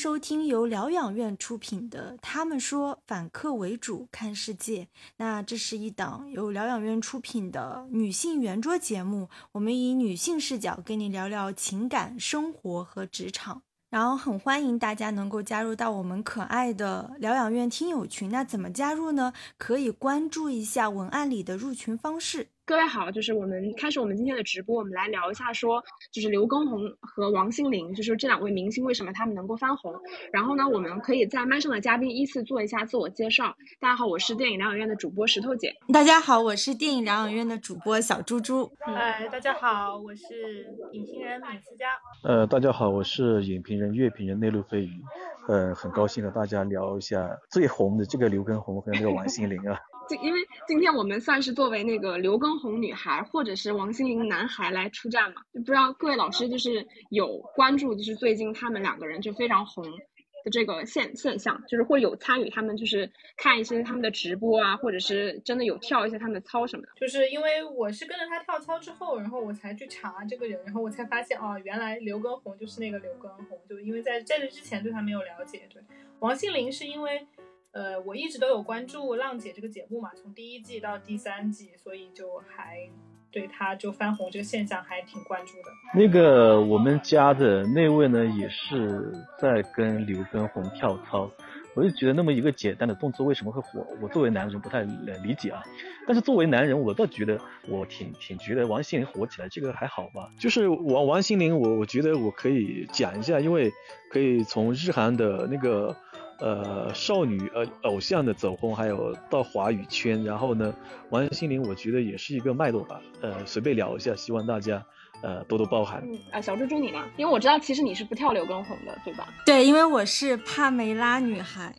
收听由疗养院出品的《他们说反客为主看世界》。那这是一档由疗养院出品的女性圆桌节目，我们以女性视角跟你聊聊情感、生活和职场。然后很欢迎大家能够加入到我们可爱的疗养院听友群。那怎么加入呢？可以关注一下文案里的入群方式。各位好，就是我们开始我们今天的直播，我们来聊一下，说就是刘畊宏和王心凌，就是这两位明星为什么他们能够翻红。然后呢，我们可以在麦上的嘉宾依次做一下自我介绍。大家好，我是电影疗养院的主播石头姐。大家好，我是电影疗养院的主播小猪猪。哎，大家好，我是影评人马思佳。呃，大家好，我是影评人、乐评人内陆飞鱼。呃，很高兴和大家聊一下最红的这个刘畊宏和那个王心凌啊。因为今天我们算是作为那个刘畊宏女孩或者是王心凌男孩来出战嘛，就不知道各位老师就是有关注，就是最近他们两个人就非常红的这个现现象，就是会有参与他们就是看一些他们的直播啊，或者是真的有跳一些他们的操什么的。就是因为我是跟着他跳操之后，然后我才去查这个人，然后我才发现哦，原来刘畊宏就是那个刘畊宏，就因为在在这之前对他没有了解。对，王心凌是因为。呃，我一直都有关注《浪姐》这个节目嘛，从第一季到第三季，所以就还对她就翻红这个现象还挺关注的。那个我们家的那位呢，也是在跟刘畊宏跳操，我就觉得那么一个简单的动作为什么会火？我作为男人不太理解啊。但是作为男人，我倒觉得我挺挺觉得王心凌火起来这个还好吧。就是王王心凌，我我觉得我可以讲一下，因为可以从日韩的那个。呃，少女呃偶像的走红，还有到华语圈，然后呢，王心凌我觉得也是一个脉络吧。呃，随便聊一下，希望大家呃多多包涵。嗯啊，小猪猪你呢？因为我知道其实你是不跳刘畊宏的，对吧？对，因为我是帕梅拉女孩。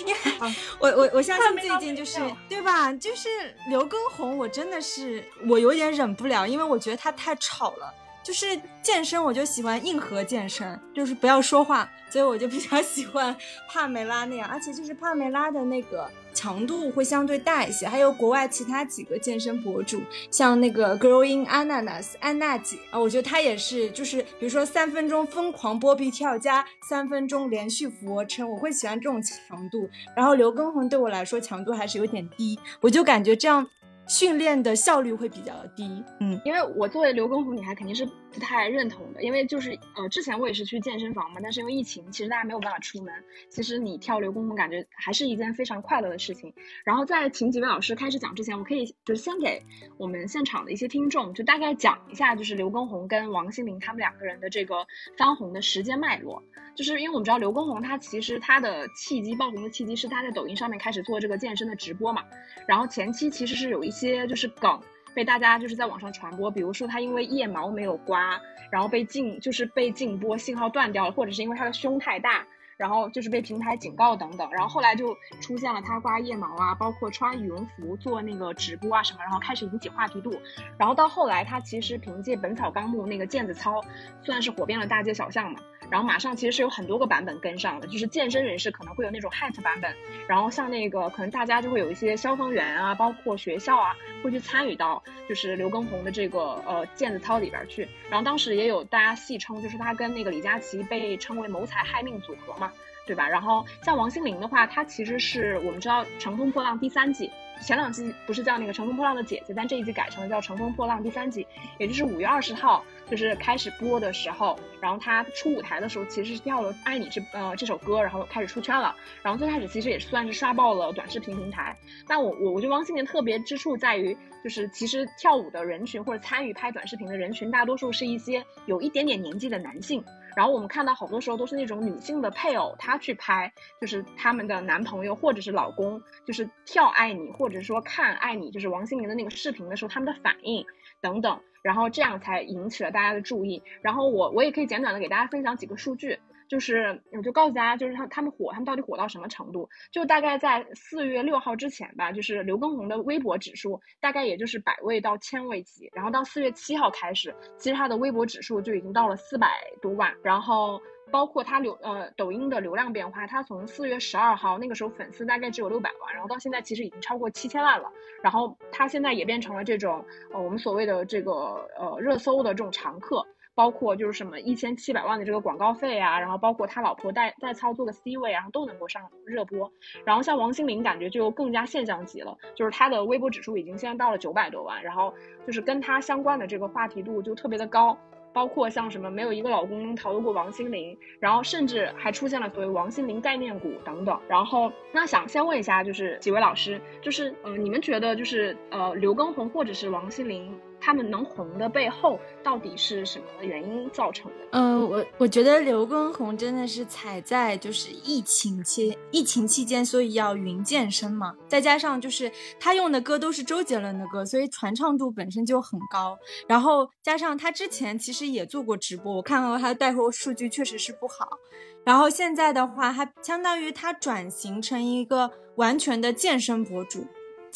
因为我我我相信最近就是对吧？就是刘畊宏，我真的是我有点忍不了，因为我觉得他太吵了。就是健身，我就喜欢硬核健身，就是不要说话，所以我就比较喜欢帕梅拉那样，而且就是帕梅拉的那个强度会相对大一些。还有国外其他几个健身博主，像那个 Growing Ananas 安娜姐啊，我觉得她也是，就是比如说三分钟疯狂波比跳加三分钟连续俯卧撑，我会喜欢这种强度。然后刘畊宏对我来说强度还是有点低，我就感觉这样。训练的效率会比较低，嗯，因为我作为刘畊宏女孩肯定是不太认同的，因为就是呃之前我也是去健身房嘛，但是因为疫情，其实大家没有办法出门，其实你跳刘畊宏感觉还是一件非常快乐的事情。然后在请几位老师开始讲之前，我可以就是先给我们现场的一些听众就大概讲一下，就是刘畊宏跟王心凌他们两个人的这个翻红的时间脉络。就是因为我们知道刘畊宏他其实他的契机爆红的契机是他在抖音上面开始做这个健身的直播嘛，然后前期其实是有一些就是梗被大家就是在网上传播，比如说他因为腋毛没有刮，然后被禁就是被禁播信号断掉了，或者是因为他的胸太大，然后就是被平台警告等等，然后后来就出现了他刮腋毛啊，包括穿羽绒服做那个直播啊什么，然后开始引起话题度，然后到后来他其实凭借《本草纲目》那个毽子操，算是火遍了大街小巷嘛。然后马上其实是有很多个版本跟上的，就是健身人士可能会有那种 hat 版本，然后像那个可能大家就会有一些消防员啊，包括学校啊，会去参与到就是刘畊宏的这个呃毽子操里边去。然后当时也有大家戏称，就是他跟那个李佳琦被称为谋财害命组合嘛，对吧？然后像王心凌的话，她其实是我们知道《乘风破浪》第三季。前两季不是叫那个《乘风破浪的姐姐》，但这一季改成了叫《乘风破浪》第三季，也就是五月二十号，就是开始播的时候，然后她出舞台的时候，其实是跳了《爱你》这呃这首歌，然后开始出圈了。然后最开始其实也算是刷爆了短视频平台。但我我我觉得王心凌特别之处在于，就是其实跳舞的人群或者参与拍短视频的人群，大多数是一些有一点点年纪的男性。然后我们看到好多时候都是那种女性的配偶，她去拍，就是他们的男朋友或者是老公，就是跳《爱你》或者说看《爱你》，就是王心凌的那个视频的时候，他们的反应等等，然后这样才引起了大家的注意。然后我我也可以简短的给大家分享几个数据。就是，我就告诉大家，就是他他们火，他们到底火到什么程度？就大概在四月六号之前吧，就是刘畊宏的微博指数大概也就是百位到千位级，然后到四月七号开始，其实他的微博指数就已经到了四百多万，然后包括他流呃抖音的流量变化，他从四月十二号那个时候粉丝大概只有六百万，然后到现在其实已经超过七千万了，然后他现在也变成了这种呃我们所谓的这个呃热搜的这种常客。包括就是什么一千七百万的这个广告费啊，然后包括他老婆代代操作个 C 位，然后都能够上热播。然后像王心凌，感觉就更加现象级了，就是她的微博指数已经现在到了九百多万，然后就是跟她相关的这个话题度就特别的高。包括像什么没有一个老公能逃得过王心凌，然后甚至还出现了所谓王心凌概念股等等。然后那想先问一下，就是几位老师，就是呃，你们觉得就是呃，刘畊宏或者是王心凌？他们能红的背后到底是什么原因造成的？嗯，我我觉得刘畊宏真的是踩在就是疫情期疫情期间，所以要云健身嘛，再加上就是他用的歌都是周杰伦的歌，所以传唱度本身就很高。然后加上他之前其实也做过直播，我看到他的带货数据确实是不好。然后现在的话，他相当于他转型成一个完全的健身博主。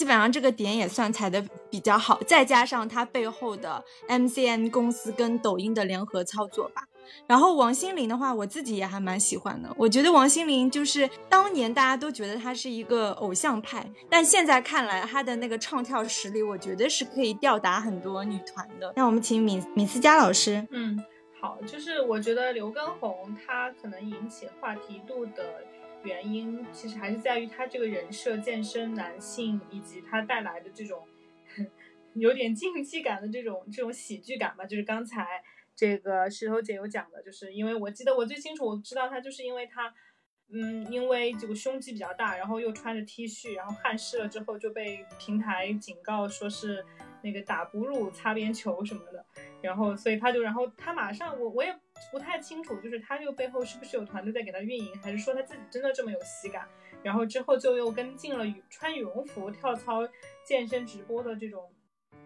基本上这个点也算踩的比较好，再加上它背后的 MCN 公司跟抖音的联合操作吧。然后王心凌的话，我自己也还蛮喜欢的。我觉得王心凌就是当年大家都觉得她是一个偶像派，但现在看来她的那个唱跳实力，我觉得是可以吊打很多女团的。那我们请米米思佳老师。嗯，好，就是我觉得刘畊宏他可能引起话题度的。原因其实还是在于他这个人设，健身男性，以及他带来的这种 有点竞技感的这种这种喜剧感吧。就是刚才这个石头姐有讲的，就是因为我记得我最清楚，我知道他就是因为他，嗯，因为这个胸肌比较大，然后又穿着 T 恤，然后汗湿了之后就被平台警告说是那个打哺乳擦边球什么的，然后所以他就，然后他马上我我也。不太清楚，就是他这个背后是不是有团队在给他运营，还是说他自己真的这么有喜感？然后之后就又跟进了羽穿羽绒服跳操健身直播的这种，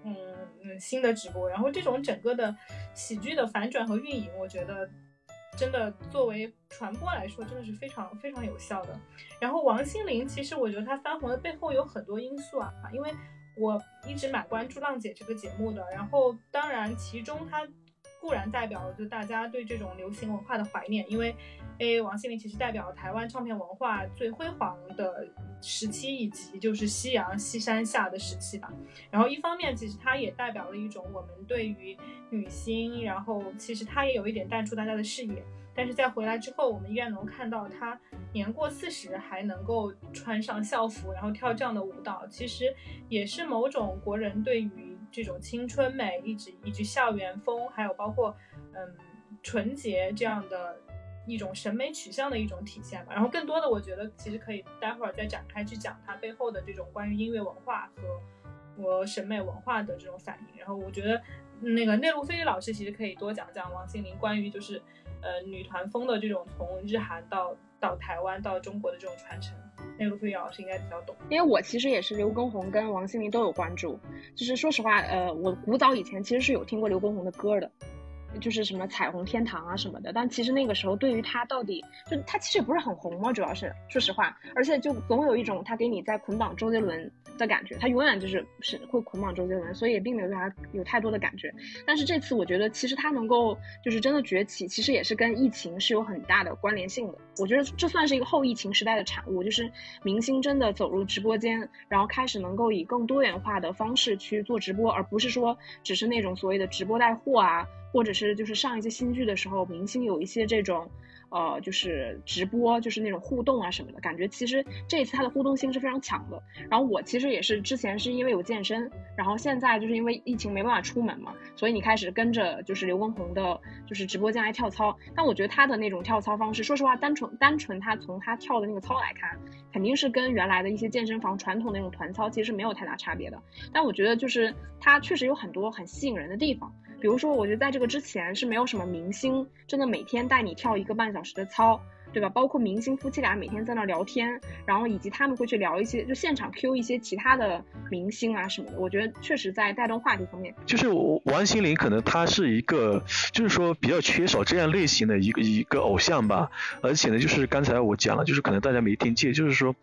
嗯嗯新的直播。然后这种整个的喜剧的反转和运营，我觉得真的作为传播来说，真的是非常非常有效的。然后王心凌，其实我觉得她翻红的背后有很多因素啊，因为我一直蛮关注浪姐这个节目的。然后当然其中她。固然代表了就大家对这种流行文化的怀念，因为，A 王心凌其实代表台湾唱片文化最辉煌的时期，以及就是夕阳西山下的时期吧。然后一方面，其实它也代表了一种我们对于女星，然后其实它也有一点淡出大家的视野。但是在回来之后，我们依然能看到她年过四十还能够穿上校服，然后跳这样的舞蹈，其实也是某种国人对于。这种青春美，一直以及校园风，还有包括嗯纯洁这样的一种审美取向的一种体现吧。然后更多的，我觉得其实可以待会儿再展开去讲它背后的这种关于音乐文化和我审美文化的这种反应。然后我觉得那个内陆飞老师其实可以多讲讲王心凌关于就是呃女团风的这种从日韩到到台湾到中国的这种传承。那个费老师应该比较懂，因为我其实也是刘畊宏跟王心凌都有关注。就是说实话，呃，我古早以前其实是有听过刘畊宏的歌的，就是什么彩虹天堂啊什么的。但其实那个时候对于他到底，就他其实也不是很红嘛，主要是说实话，而且就总有一种他给你在捆绑周杰伦。的感觉，他永远就是是会捆绑周杰伦，所以也并没有对他有太多的感觉。但是这次我觉得，其实他能够就是真的崛起，其实也是跟疫情是有很大的关联性的。我觉得这算是一个后疫情时代的产物，就是明星真的走入直播间，然后开始能够以更多元化的方式去做直播，而不是说只是那种所谓的直播带货啊，或者是就是上一些新剧的时候，明星有一些这种。呃，就是直播，就是那种互动啊什么的，感觉其实这一次它的互动性是非常强的。然后我其实也是之前是因为有健身，然后现在就是因为疫情没办法出门嘛，所以你开始跟着就是刘畊宏的，就是直播间来跳操。但我觉得他的那种跳操方式，说实话，单纯单纯他从他跳的那个操来看，肯定是跟原来的一些健身房传统那种团操其实没有太大差别的。但我觉得就是他确实有很多很吸引人的地方。比如说，我觉得在这个之前是没有什么明星真的每天带你跳一个半小时的操。对吧？包括明星夫妻俩每天在那聊天，然后以及他们会去聊一些，就现场 Q 一些其他的明星啊什么的。我觉得确实在带动话题方面，就是王心凌可能她是一个，就是说比较缺少这样类型的一个一个偶像吧。而且呢，就是刚才我讲了，就是可能大家没听见，就是说，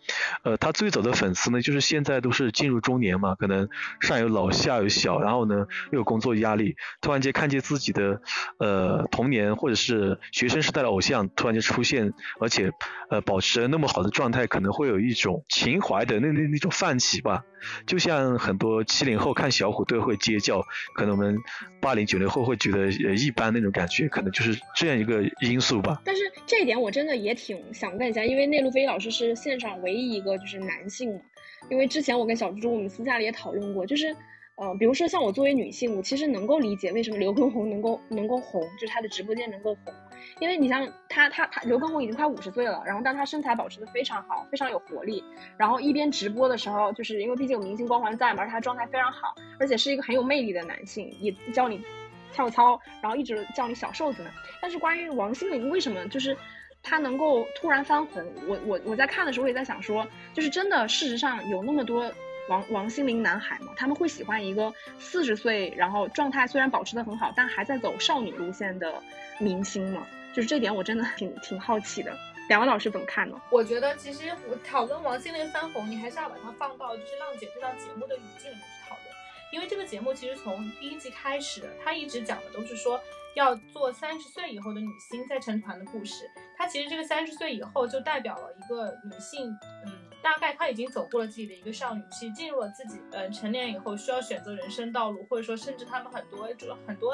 呃，他最早的粉丝呢，就是现在都是进入中年嘛，可能上有老下有小，然后呢又有工作压力，突然间看见自己的呃童年或者是学生时代的偶像突然间出现。而且呃保持那么好的状态，可能会有一种情怀的那那那种泛起吧。就像很多七零后看小虎队会尖叫，可能我们八零九零后会觉得呃一般那种感觉，可能就是这样一个因素吧。但是这一点我真的也挺想问一下，因为内陆飞老师是线上唯一一个就是男性嘛。因为之前我跟小猪猪我们私下里也讨论过，就是。呃，比如说像我作为女性，我其实能够理解为什么刘畊宏能够能够红，就是他的直播间能够红，因为你像他他他刘畊宏已经快五十岁了，然后但他身材保持的非常好，非常有活力，然后一边直播的时候，就是因为毕竟有明星光环在嘛，而他状态非常好，而且是一个很有魅力的男性，也教你跳操，然后一直叫你小瘦子呢。但是关于王心凌为什么就是他能够突然翻红，我我我在看的时候我也在想说，就是真的事实上有那么多。王王心凌男孩嘛，他们会喜欢一个四十岁，然后状态虽然保持的很好，但还在走少女路线的明星嘛？就是这点我真的挺挺好奇的。两位老师怎么看呢？我觉得其实我讨论王心凌翻红，你还是要把它放到就是浪姐这档节目的语境里面去讨论，因为这个节目其实从第一季开始，它一直讲的都是说。要做三十岁以后的女星在成团的故事，它其实这个三十岁以后就代表了一个女性，嗯，大概她已经走过了自己的一个少女期，进入了自己，嗯，成年以后需要选择人生道路，或者说甚至他们很多就很多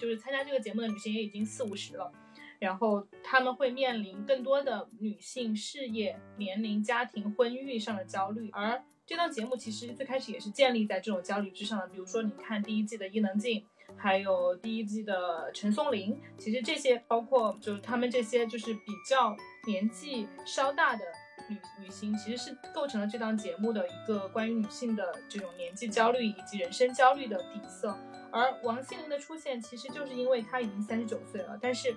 就是参加这个节目的女性也已经四五十了，然后他们会面临更多的女性事业、年龄、家庭、婚育上的焦虑，而这档节目其实最开始也是建立在这种焦虑之上的，比如说你看第一季的伊能静。还有第一季的陈松伶，其实这些包括就是他们这些就是比较年纪稍大的女女星，其实是构成了这档节目的一个关于女性的这种年纪焦虑以及人生焦虑的底色。而王心凌的出现，其实就是因为她已经三十九岁了，但是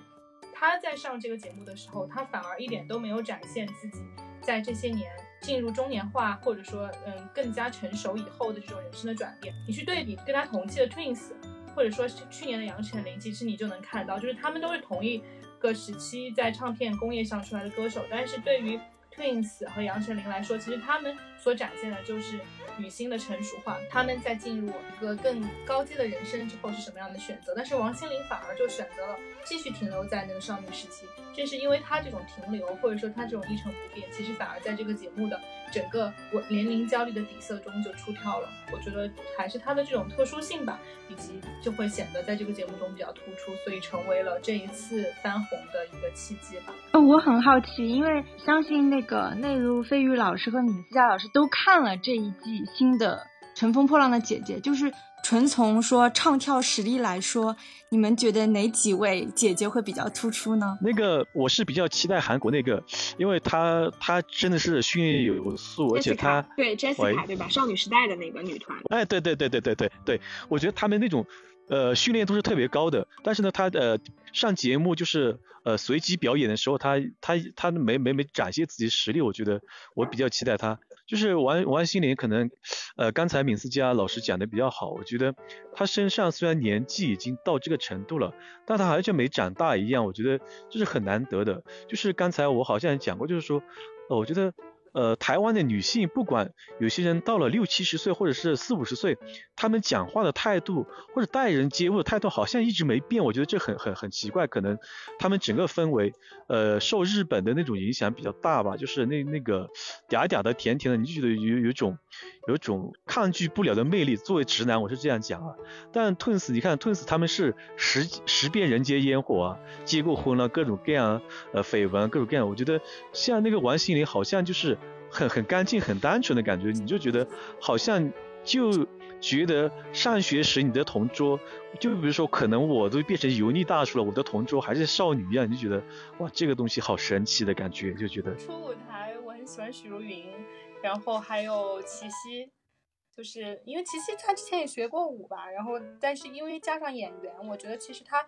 她在上这个节目的时候，她反而一点都没有展现自己在这些年进入中年化或者说嗯更加成熟以后的这种人生的转变。你去对比跟她同期的 Twins。或者说是去年的杨丞琳，其实你就能看到，就是他们都是同一个时期在唱片工业上出来的歌手，但是对于 Twins 和杨丞琳来说，其实他们所展现的就是女星的成熟化，他们在进入一个更高阶的人生之后是什么样的选择，但是王心凌反而就选择了继续停留在那个少女时期。正是因为她这种停留，或者说她这种一成不变，其实反而在这个节目的整个我年龄焦虑的底色中就出跳了。我觉得还是她的这种特殊性吧，以及就会显得在这个节目中比较突出，所以成为了这一次翻红的一个契机吧。嗯，我很好奇，因为相信那个内陆飞宇老师和米思佳老师都看了这一季新的《乘风破浪的姐姐》，就是。纯从说唱跳实力来说，你们觉得哪几位姐姐会比较突出呢？那个我是比较期待韩国那个，因为她她真的是训练有素，而且她对 Jessica 对吧？少女时代的那个女团。哎，对对对对对对对，我觉得他们那种呃训练都是特别高的，但是呢，他呃上节目就是呃随机表演的时候，他他他没没没展现自己实力，我觉得我比较期待他。就是王王心凌可能，呃，刚才闵思佳老师讲的比较好，我觉得他身上虽然年纪已经到这个程度了，但他好像没长大一样，我觉得这是很难得的。就是刚才我好像讲过，就是说，呃，我觉得。呃，台湾的女性，不管有些人到了六七十岁，或者是四五十岁，她们讲话的态度或者待人接物的态度好像一直没变，我觉得这很很很奇怪。可能她们整个氛围，呃，受日本的那种影响比较大吧，就是那那个嗲嗲的、甜甜的，你就觉得有有种有种抗拒不了的魅力。作为直男，我是这样讲啊。但 Twins，你看 Twins 他们是十十遍人间烟火啊，结过婚了，各种各样呃绯闻，各种各样。我觉得像那个王心凌，好像就是。很很干净、很单纯的感觉，你就觉得好像就觉得上学时你的同桌，就比如说可能我都变成油腻大叔了，我的同桌还是少女一样，你就觉得哇，这个东西好神奇的感觉，就觉得。初舞台我很喜欢许茹芸，然后还有齐溪，就是因为齐溪她之前也学过舞吧，然后但是因为加上演员，我觉得其实她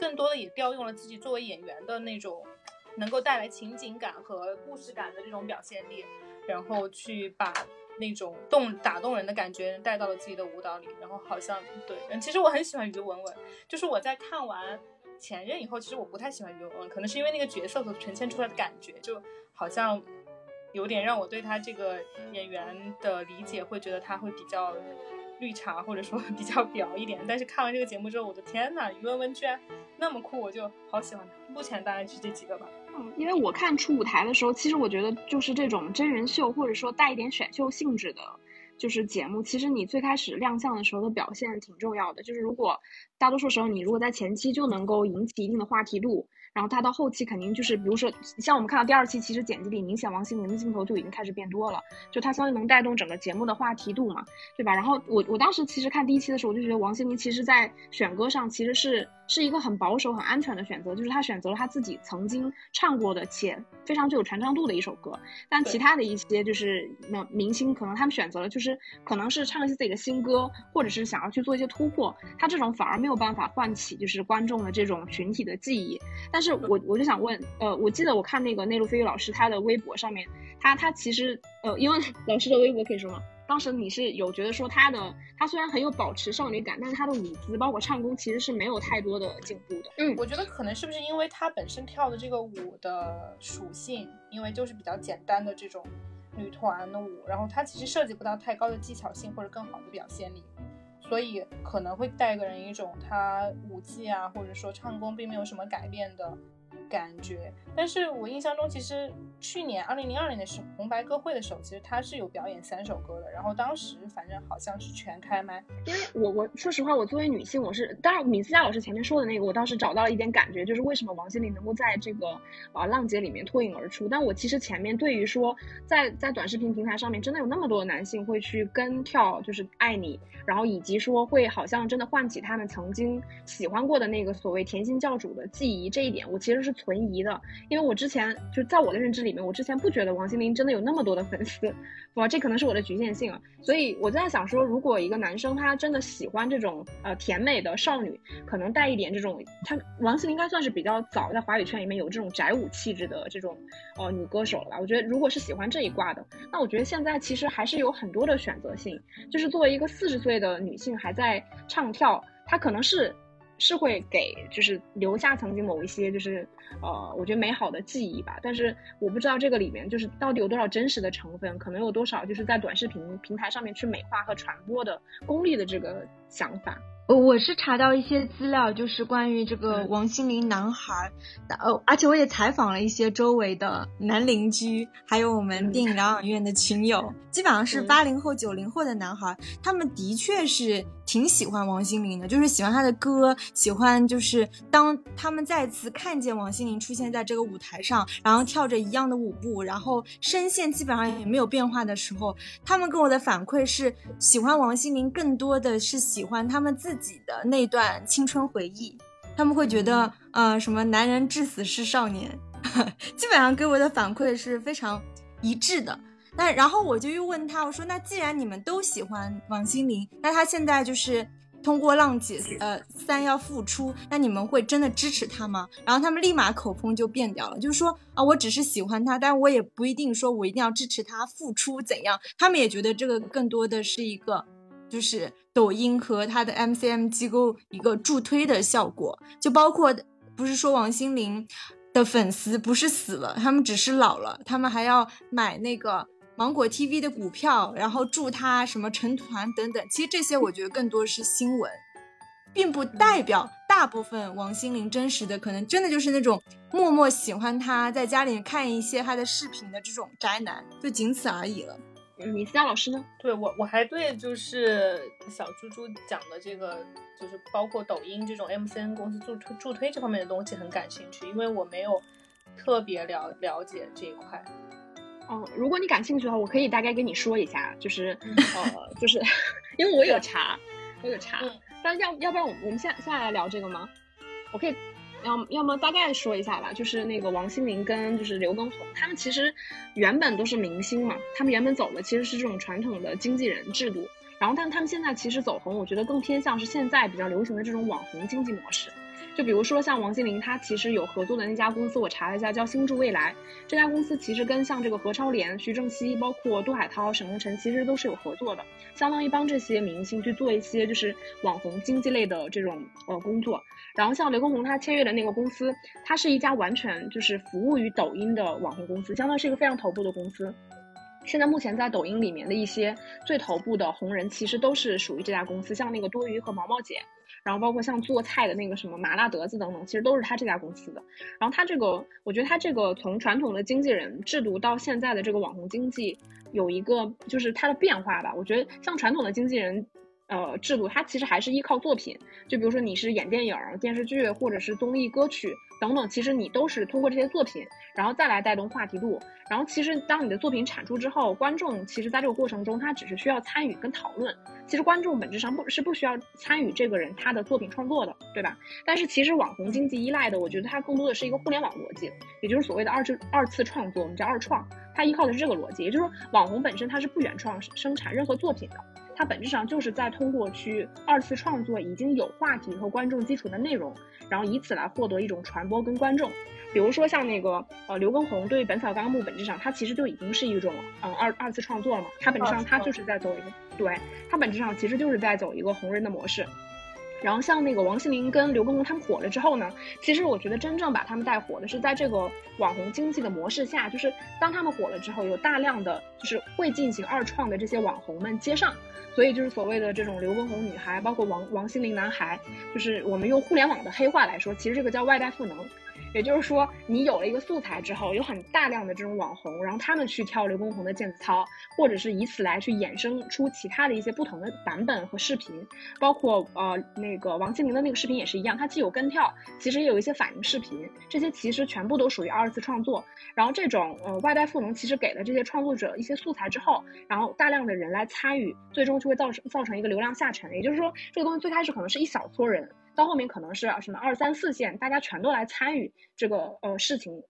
更多的也调用了自己作为演员的那种。能够带来情景感和故事感的这种表现力，然后去把那种动打动人的感觉带到了自己的舞蹈里，然后好像对，嗯，其实我很喜欢于文文，就是我在看完前任以后，其实我不太喜欢于文文，可能是因为那个角色所呈现出来的感觉，就好像有点让我对他这个演员的理解会觉得他会比较绿茶，或者说 比较表一点。但是看完这个节目之后，我的天呐，于文文居然那么酷，我就好喜欢他。目前大概是这几个吧。因为我看初舞台的时候，其实我觉得就是这种真人秀或者说带一点选秀性质的，就是节目，其实你最开始亮相的时候的表现挺重要的。就是如果大多数时候你如果在前期就能够引起一定的话题度。然后他到后期肯定就是，比如说像我们看到第二期，其实剪辑里明显王心凌的镜头就已经开始变多了，就他相当于能带动整个节目的话题度嘛，对吧？然后我我当时其实看第一期的时候，我就觉得王心凌其实在选歌上其实是是一个很保守、很安全的选择，就是他选择了他自己曾经唱过的且非常具有传唱度的一首歌。但其他的一些就是那明星，可能他们选择了就是可能是唱一些自己的新歌，或者是想要去做一些突破，他这种反而没有办法唤起就是观众的这种群体的记忆，但。是我我就想问，呃，我记得我看那个内陆飞鱼老师他的微博上面，他他其实呃，因为 老师的微博可以说吗？当时你是有觉得说他的他虽然很有保持少女感，但是他的舞姿包括唱功其实是没有太多的进步的。嗯，我觉得可能是不是因为他本身跳的这个舞的属性，因为就是比较简单的这种女团的舞，然后它其实涉及不到太高的技巧性或者更好的表现力。所以可能会带给人一种他舞技啊，或者说唱功并没有什么改变的。感觉，但是我印象中，其实去年二零零二年的时候，红白歌会的时候，其实他是有表演三首歌的。然后当时反正好像是全开麦，因为我我说实话，我作为女性，我是当然米斯佳老师前面说的那个，我倒是找到了一点感觉，就是为什么王心凌能够在这个啊浪姐里面脱颖而出。但我其实前面对于说，在在短视频平台上面，真的有那么多的男性会去跟跳，就是爱你，然后以及说会好像真的唤起他们曾经喜欢过的那个所谓甜心教主的记忆，这一点我其实是。存疑的，因为我之前就在我的认知里面，我之前不觉得王心凌真的有那么多的粉丝，哇，这可能是我的局限性啊。所以我在想说，如果一个男生他真的喜欢这种呃甜美的少女，可能带一点这种，他王心凌应该算是比较早在华语圈里面有这种宅舞气质的这种呃女歌手了吧？我觉得如果是喜欢这一挂的，那我觉得现在其实还是有很多的选择性，就是作为一个四十岁的女性还在唱跳，她可能是。是会给，就是留下曾经某一些，就是呃，我觉得美好的记忆吧。但是我不知道这个里面就是到底有多少真实的成分，可能有多少就是在短视频平台上面去美化和传播的功利的这个想法。呃，我是查到一些资料，就是关于这个王心凌男孩，呃，而且我也采访了一些周围的男邻居，还有我们电影疗养院的群友，基本上是八零后、九零后的男孩，他们的确是挺喜欢王心凌的，就是喜欢她的歌，喜欢就是当他们再次看见王心凌出现在这个舞台上，然后跳着一样的舞步，然后声线基本上也没有变化的时候，他们给我的反馈是喜欢王心凌，更多的是喜欢他们自。自己的那段青春回忆，他们会觉得，呃，什么男人至死是少年，基本上给我的反馈是非常一致的。那然后我就又问他，我说，那既然你们都喜欢王心凌，那她现在就是通过浪姐呃三要复出，那你们会真的支持她吗？然后他们立马口风就变掉了，就是说啊，我只是喜欢她，但我也不一定说我一定要支持她复出怎样。他们也觉得这个更多的是一个。就是抖音和他的 MCM 机构一个助推的效果，就包括不是说王心凌的粉丝不是死了，他们只是老了，他们还要买那个芒果 TV 的股票，然后助他什么成团等等。其实这些我觉得更多是新闻，并不代表大部分王心凌真实的可能真的就是那种默默喜欢他在家里面看一些他的视频的这种宅男，就仅此而已了。米斯佳老师呢？对我，我还对就是小猪猪讲的这个，就是包括抖音这种 MCN 公司助推助推这方面的东西很感兴趣，因为我没有特别了了解这一块。哦，如果你感兴趣的话，我可以大概跟你说一下，就是 呃，就是因为我有查，我有查，但要要不然我我们现现在来聊这个吗？我可以。要要么大概说一下吧，就是那个王心凌跟就是刘畊宏，他们其实原本都是明星嘛，他们原本走的其实是这种传统的经纪人制度，然后但他们现在其实走红，我觉得更偏向是现在比较流行的这种网红经济模式。就比如说像王心凌，她其实有合作的那家公司，我查了一下，叫星筑未来。这家公司其实跟像这个何超莲、徐正熙，包括杜海涛、沈梦辰，其实都是有合作的，相当于帮这些明星去做一些就是网红经济类的这种呃工作。然后像刘畊宏他签约的那个公司，它是一家完全就是服务于抖音的网红公司，相当于是一个非常头部的公司。现在目前在抖音里面的一些最头部的红人，其实都是属于这家公司，像那个多鱼和毛毛姐。然后包括像做菜的那个什么麻辣德子等等，其实都是他这家公司的。然后他这个，我觉得他这个从传统的经纪人制度到现在的这个网红经济，有一个就是它的变化吧。我觉得像传统的经纪人。呃，制度它其实还是依靠作品，就比如说你是演电影、电视剧或者是综艺歌曲等等，其实你都是通过这些作品，然后再来带动话题度。然后其实当你的作品产出之后，观众其实在这个过程中他只是需要参与跟讨论。其实观众本质上不是不需要参与这个人他的作品创作的，对吧？但是其实网红经济依赖的，我觉得它更多的是一个互联网逻辑，也就是所谓的二次二次创作，我们叫二创，它依靠的是这个逻辑，也就是说网红本身它是不原创生产任何作品的。它本质上就是在通过去二次创作已经有话题和观众基础的内容，然后以此来获得一种传播跟观众。比如说像那个呃刘畊宏对《本草纲目》，本质上它其实就已经是一种嗯二二次创作了嘛。它本质上它就是在走一个，对，它本质上其实就是在走一个红人的模式。然后像那个王心凌跟刘畊宏他们火了之后呢，其实我觉得真正把他们带火的是在这个网红经济的模式下，就是当他们火了之后，有大量的就是会进行二创的这些网红们接上。所以就是所谓的这种刘畊宏女孩，包括王王心凌男孩，就是我们用互联网的黑话来说，其实这个叫外带赋能。也就是说，你有了一个素材之后，有很大量的这种网红，然后他们去跳刘畊宏的毽子操，或者是以此来去衍生出其他的一些不同的版本和视频，包括呃那个王心凌的那个视频也是一样，它既有跟跳，其实也有一些反应视频，这些其实全部都属于二次创作。然后这种呃外带赋能，其实给了这些创作者一些素材之后，然后大量的人来参与，最终就会造成造成一个流量下沉。也就是说，这个东西最开始可能是一小撮人。到后面可能是什么二三四线，大家全都来参与这个呃事情，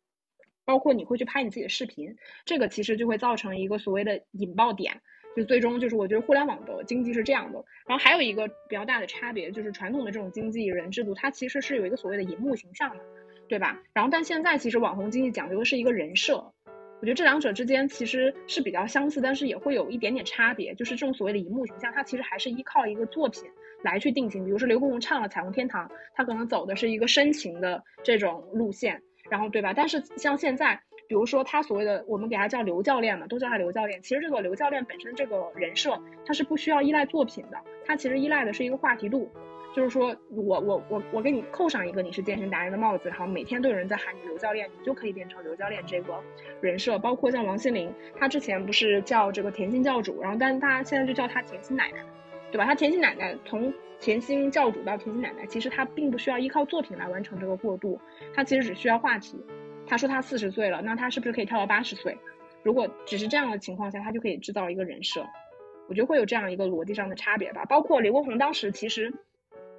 包括你会去拍你自己的视频，这个其实就会造成一个所谓的引爆点，就最终就是我觉得互联网的经济是这样的。然后还有一个比较大的差别就是传统的这种经纪人制度，它其实是有一个所谓的银幕形象的，对吧？然后但现在其实网红经济讲究的是一个人设，我觉得这两者之间其实是比较相似，但是也会有一点点差别，就是这种所谓的荧幕形象，它其实还是依靠一个作品。来去定型，比如说刘畊宏唱了《彩虹天堂》，他可能走的是一个深情的这种路线，然后对吧？但是像现在，比如说他所谓的我们给他叫刘教练嘛，都叫他刘教练。其实这个刘教练本身这个人设，他是不需要依赖作品的，他其实依赖的是一个话题度，就是说我我我我给你扣上一个你是健身达人的帽子，然后每天都有人在喊你刘教练，你就可以变成刘教练这个人设。包括像王心凌，她之前不是叫这个甜心教主，然后但是大家现在就叫她甜心奶奶。对吧？她甜心奶奶从甜心教主到甜心奶奶，其实她并不需要依靠作品来完成这个过渡，她其实只需要话题。她说她四十岁了，那她是不是可以跳到八十岁？如果只是这样的情况下，她就可以制造一个人设。我觉得会有这样一个逻辑上的差别吧。包括刘畊宏当时其实。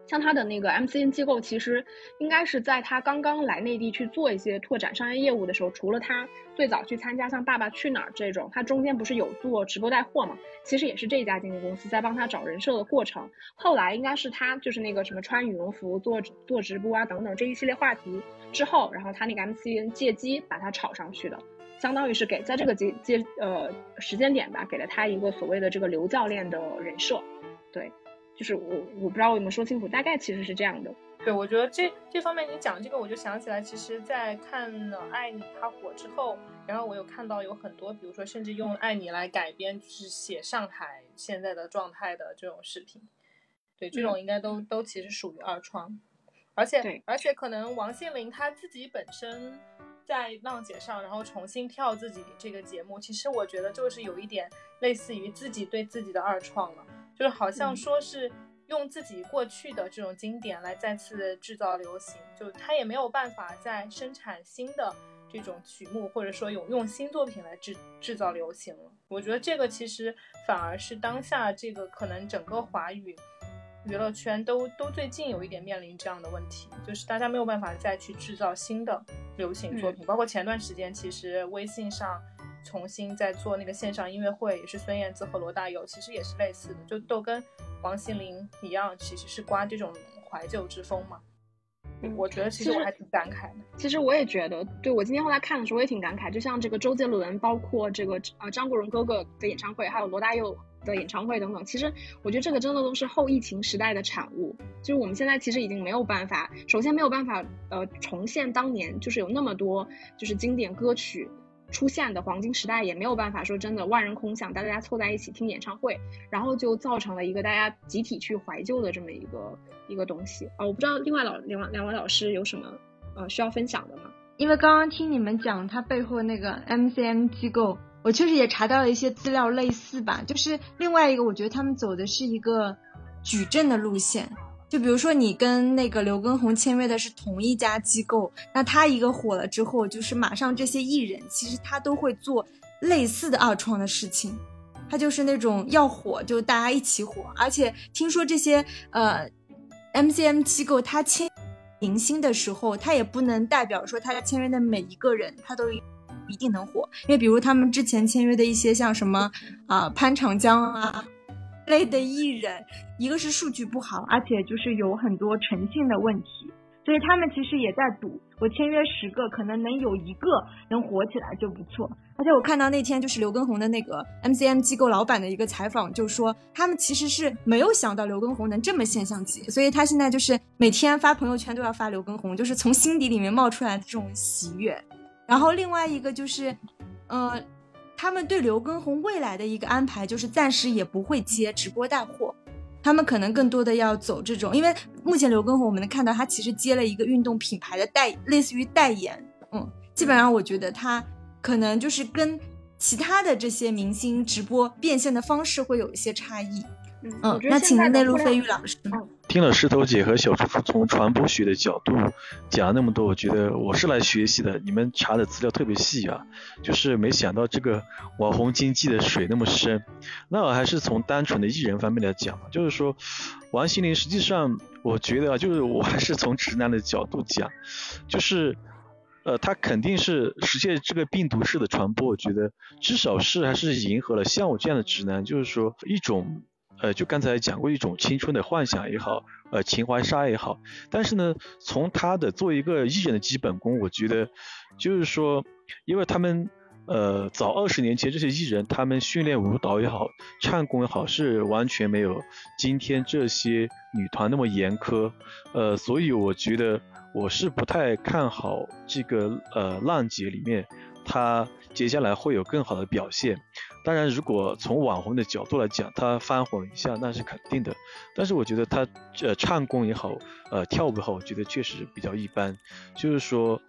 像他的那个 MCN 机构，其实应该是在他刚刚来内地去做一些拓展商业业务的时候，除了他最早去参加像《爸爸去哪儿》这种，他中间不是有做直播带货嘛？其实也是这家经纪公司在帮他找人设的过程。后来应该是他就是那个什么穿羽绒服做做直播啊等等这一系列话题之后，然后他那个 MCN 借机把他炒上去的，相当于是给在这个阶阶呃时间点吧，给了他一个所谓的这个刘教练的人设，对。就是我我不知道我有没有说清楚，大概其实是这样的。对，我觉得这这方面你讲这个，我就想起来，其实，在看了《爱你》它火之后，然后我有看到有很多，比如说甚至用《爱你》来改编，就是写上海现在的状态的这种视频。对，这种应该都都其实属于二创，而且而且可能王心凌她自己本身在浪姐上，然后重新跳自己这个节目，其实我觉得就是有一点类似于自己对自己的二创了。就是好像说是用自己过去的这种经典来再次制造流行，就他也没有办法再生产新的这种曲目，或者说有用新作品来制制造流行了。我觉得这个其实反而是当下这个可能整个华语娱乐圈都都最近有一点面临这样的问题，就是大家没有办法再去制造新的流行作品，包括前段时间其实微信上。重新在做那个线上音乐会，也是孙燕姿和罗大佑，其实也是类似的，就都跟王心凌一样，其实是刮这种怀旧之风嘛。我觉得其实我还挺感慨的。其实我也觉得，对我今天后来看的时候，我也挺感慨。就像这个周杰伦，包括这个呃张国荣哥哥的演唱会，还有罗大佑的演唱会等等，其实我觉得这个真的都是后疫情时代的产物。就是我们现在其实已经没有办法，首先没有办法呃重现当年就是有那么多就是经典歌曲。出现的黄金时代也没有办法说真的万人空巷，大家凑在一起听演唱会，然后就造成了一个大家集体去怀旧的这么一个一个东西啊。我不知道另外老两两位老师有什么呃需要分享的吗？因为刚刚听你们讲它背后那个 MCM 机构，我确实也查到了一些资料，类似吧。就是另外一个，我觉得他们走的是一个矩阵的路线。就比如说你跟那个刘畊宏签约的是同一家机构，那他一个火了之后，就是马上这些艺人其实他都会做类似的二创的事情，他就是那种要火就大家一起火，而且听说这些呃 MCM 机构他签明星的时候，他也不能代表说他签约的每一个人他都一定能火，因为比如他们之前签约的一些像什么啊潘长江啊。类的艺人，一个是数据不好，而且就是有很多诚信的问题，所以他们其实也在赌，我签约十个，可能能有一个能火起来就不错。而且我看到那天就是刘畊宏的那个 MCM 机构老板的一个采访，就说他们其实是没有想到刘畊宏能这么现象级，所以他现在就是每天发朋友圈都要发刘畊宏，就是从心底里面冒出来的这种喜悦。然后另外一个就是，呃。他们对刘畊宏未来的一个安排就是暂时也不会接直播带货，他们可能更多的要走这种，因为目前刘畊宏我们能看到他其实接了一个运动品牌的代，类似于代言，嗯，基本上我觉得他可能就是跟其他的这些明星直播变现的方式会有一些差异。嗯，那请内陆飞玉老师。听了石头姐和小猪猪从传播学的角度讲那么多，我觉得我是来学习的。你们查的资料特别细啊，就是没想到这个网红经济的水那么深。那我还是从单纯的艺人方面来讲，就是说王心凌实际上，我觉得啊，就是我还是从直男的角度讲，就是呃，他肯定是实现这个病毒式的传播。我觉得至少是还是迎合了像我这样的直男，就是说一种。呃，就刚才讲过一种青春的幻想也好，呃，情怀杀也好，但是呢，从他的作为一个艺人的基本功，我觉得就是说，因为他们呃早二十年前这些艺人，他们训练舞蹈也好，唱功也好，是完全没有今天这些女团那么严苛，呃，所以我觉得我是不太看好这个呃浪姐里面，她接下来会有更好的表现。当然，如果从网红的角度来讲，他翻火了一下，那是肯定的。但是我觉得他呃唱功也好，呃跳舞也好，我觉得确实比较一般。就是说，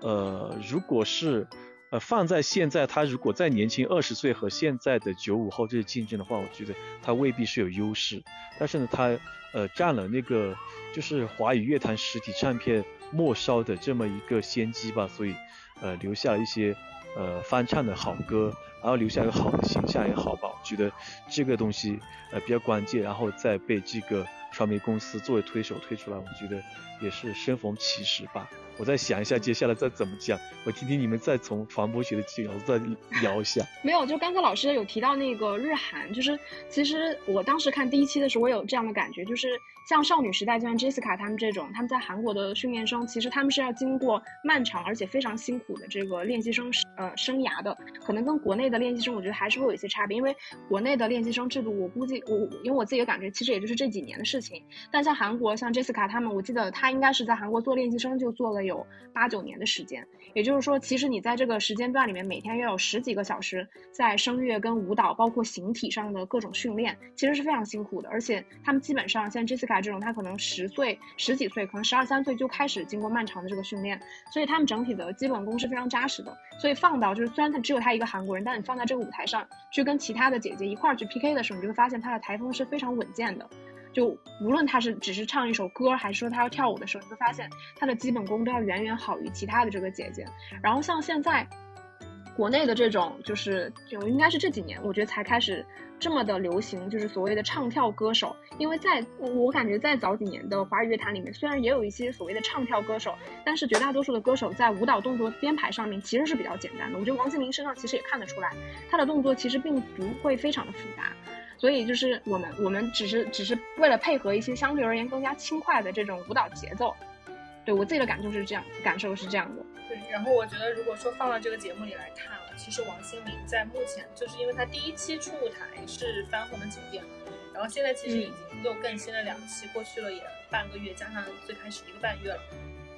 呃，如果是呃放在现在，他如果再年轻二十岁和现在的九五后这些竞争的话，我觉得他未必是有优势。但是呢，他呃占了那个就是华语乐坛实体唱片末梢的这么一个先机吧，所以呃留下了一些呃翻唱的好歌。然后留下一个好的形象也好吧，我觉得这个东西呃比较关键，然后再被这个传媒公司作为推手推出来，我觉得也是生逢其时吧。我再想一下接下来再怎么讲，我听听你们再从传播学的角度再聊一下。没有，就刚才老师有提到那个日韩，就是其实我当时看第一期的时候，我有这样的感觉，就是。像少女时代，就像 Jessica 他们这种，他们在韩国的训练生，其实他们是要经过漫长而且非常辛苦的这个练习生呃生涯的，可能跟国内的练习生，我觉得还是会有一些差别。因为国内的练习生制度，我估计我因为我自己的感觉，其实也就是这几年的事情。但像韩国，像 Jessica 他们，我记得他应该是在韩国做练习生就做了有八九年的时间。也就是说，其实你在这个时间段里面，每天要有十几个小时在声乐跟舞蹈，包括形体上的各种训练，其实是非常辛苦的。而且他们基本上像 Jessica。这种他可能十岁、十几岁，可能十二三岁就开始经过漫长的这个训练，所以他们整体的基本功是非常扎实的。所以放到就是虽然他只有他一个韩国人，但你放在这个舞台上去跟其他的姐姐一块儿去 PK 的时候，你就会发现他的台风是非常稳健的。就无论他是只是唱一首歌，还是说他要跳舞的时候，你会发现他的基本功都要远远好于其他的这个姐姐。然后像现在。国内的这种就是就应该是这几年，我觉得才开始这么的流行，就是所谓的唱跳歌手。因为在我感觉在早几年的华语乐坛里面，虽然也有一些所谓的唱跳歌手，但是绝大多数的歌手在舞蹈动作编排上面其实是比较简单的。我觉得王心凌身上其实也看得出来，她的动作其实并不会非常的复杂。所以就是我们我们只是只是为了配合一些相对而言更加轻快的这种舞蹈节奏。对我自己的感受是这样，感受是这样的。对，然后我觉得如果说放到这个节目里来看了，其实王心凌在目前就是因为她第一期出舞台是翻红的景点，然后现在其实已经又更新了两期，过去了也半个月，加上最开始一个半月了，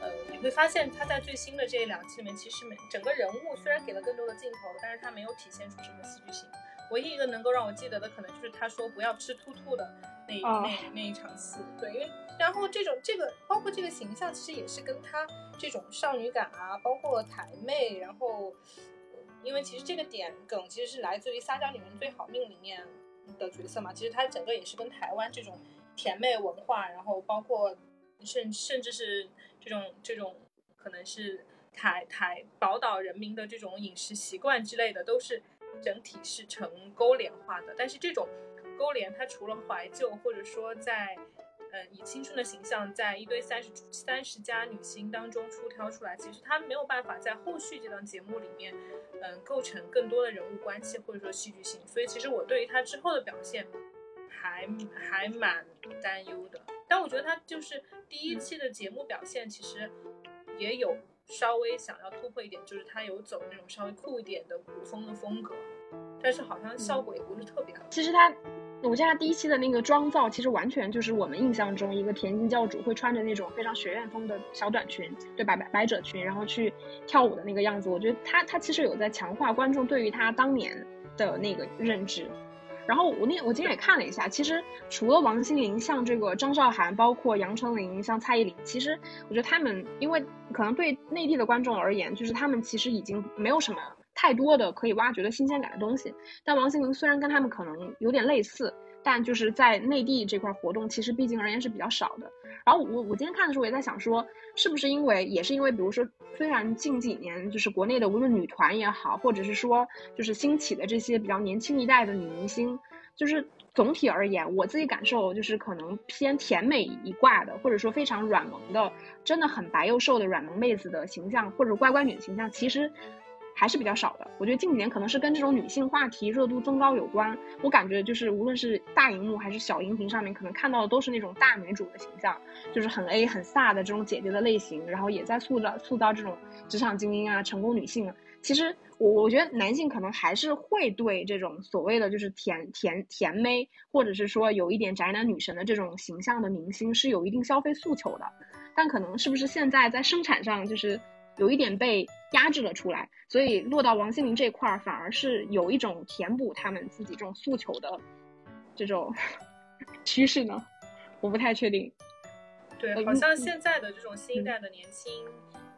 呃，你会发现他在最新的这两期里面，其实每整个人物虽然给了更多的镜头，但是他没有体现出什么戏剧性。唯一一个能够让我记得的，可能就是他说不要吃兔兔的那那那一场戏。对，因为然后这种这个包括这个形象，其实也是跟他这种少女感啊，包括台妹，然后因为其实这个点梗其实是来自于《撒娇女人最好命》里面的角色嘛，其实它整个也是跟台湾这种甜妹文化，然后包括甚甚至是这种这种可能是台台宝岛人民的这种饮食习惯之类的，都是。整体是呈勾连化的，但是这种勾连，它除了怀旧，或者说在，嗯，以青春的形象在一堆三十三十加女星当中出挑出来，其实它没有办法在后续这档节目里面，嗯，构成更多的人物关系或者说戏剧性。所以其实我对于他之后的表现还还蛮担忧的。但我觉得他就是第一期的节目表现，其实也有。稍微想要突破一点，就是他有走那种稍微酷一点的古风的风格，但是好像效果也不是特别好。其实他，我记得他第一期的那个妆造，其实完全就是我们印象中一个田径教主会穿着那种非常学院风的小短裙，对吧？百百褶裙，然后去跳舞的那个样子。我觉得他他其实有在强化观众对于他当年的那个认知。然后我那我今天也看了一下，其实除了王心凌，像这个张韶涵，包括杨丞琳，像蔡依林，其实我觉得他们，因为可能对内地的观众而言，就是他们其实已经没有什么太多的可以挖掘的新鲜感的东西。但王心凌虽然跟他们可能有点类似，但就是在内地这块活动，其实毕竟而言是比较少的。然后我我今天看的时候我也在想说，是不是因为也是因为，比如说，虽然近几年就是国内的无论女团也好，或者是说就是兴起的这些比较年轻一代的女明星。就是总体而言，我自己感受就是可能偏甜美一挂的，或者说非常软萌的，真的很白又瘦的软萌妹子的形象，或者乖乖女的形象，其实还是比较少的。我觉得近几年可能是跟这种女性话题热度增高有关。我感觉就是无论是大荧幕还是小荧屏上面，可能看到的都是那种大女主的形象，就是很 A 很飒的这种姐姐的类型，然后也在塑造塑造这种职场精英啊、成功女性啊。其实。我我觉得男性可能还是会对这种所谓的就是甜甜甜妹，或者是说有一点宅男女神的这种形象的明星是有一定消费诉求的，但可能是不是现在在生产上就是有一点被压制了出来，所以落到王心凌这块儿反而是有一种填补他们自己这种诉求的这种 趋势呢？我不太确定。对，好像现在的这种新一代的年轻。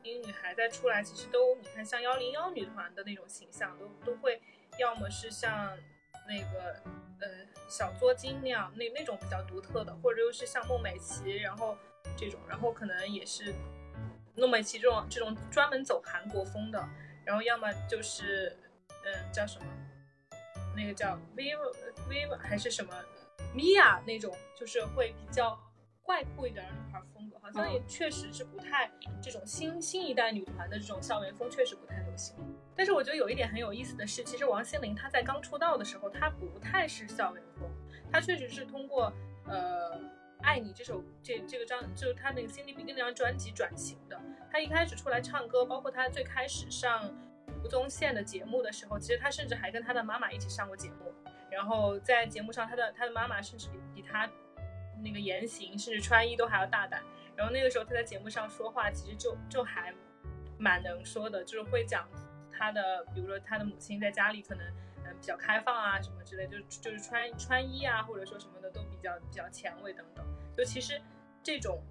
因为女孩在出来，其实都你看像幺零幺女团的那种形象，都都会要么是像那个呃小作精那样那那种比较独特的，或者又是像孟美岐，然后这种，然后可能也是孟美岐这种这种专门走韩国风的，然后要么就是嗯叫什么那个叫 Viva Viva 还是什么 Mia 那种，就是会比较。怪酷一点的女孩风格，好像也确实是不太这种新新一代女团的这种校园风，确实不太流行。但是我觉得有一点很有意思的是，其实王心凌她在刚出道的时候，她不太是校园风，她确实是通过呃《爱你》这首这这个张就是他那个《心里比》那张专辑转型的。他一开始出来唱歌，包括他最开始上吴宗宪的节目的时候，其实他甚至还跟他的妈妈一起上过节目。然后在节目上，他的他的妈妈甚至比比他。那个言行甚至穿衣都还要大胆，然后那个时候他在节目上说话，其实就就还蛮能说的，就是会讲他的，比如说他的母亲在家里可能比较开放啊什么之类，就就是穿穿衣啊或者说什么的都比较比较前卫等等。就其实这种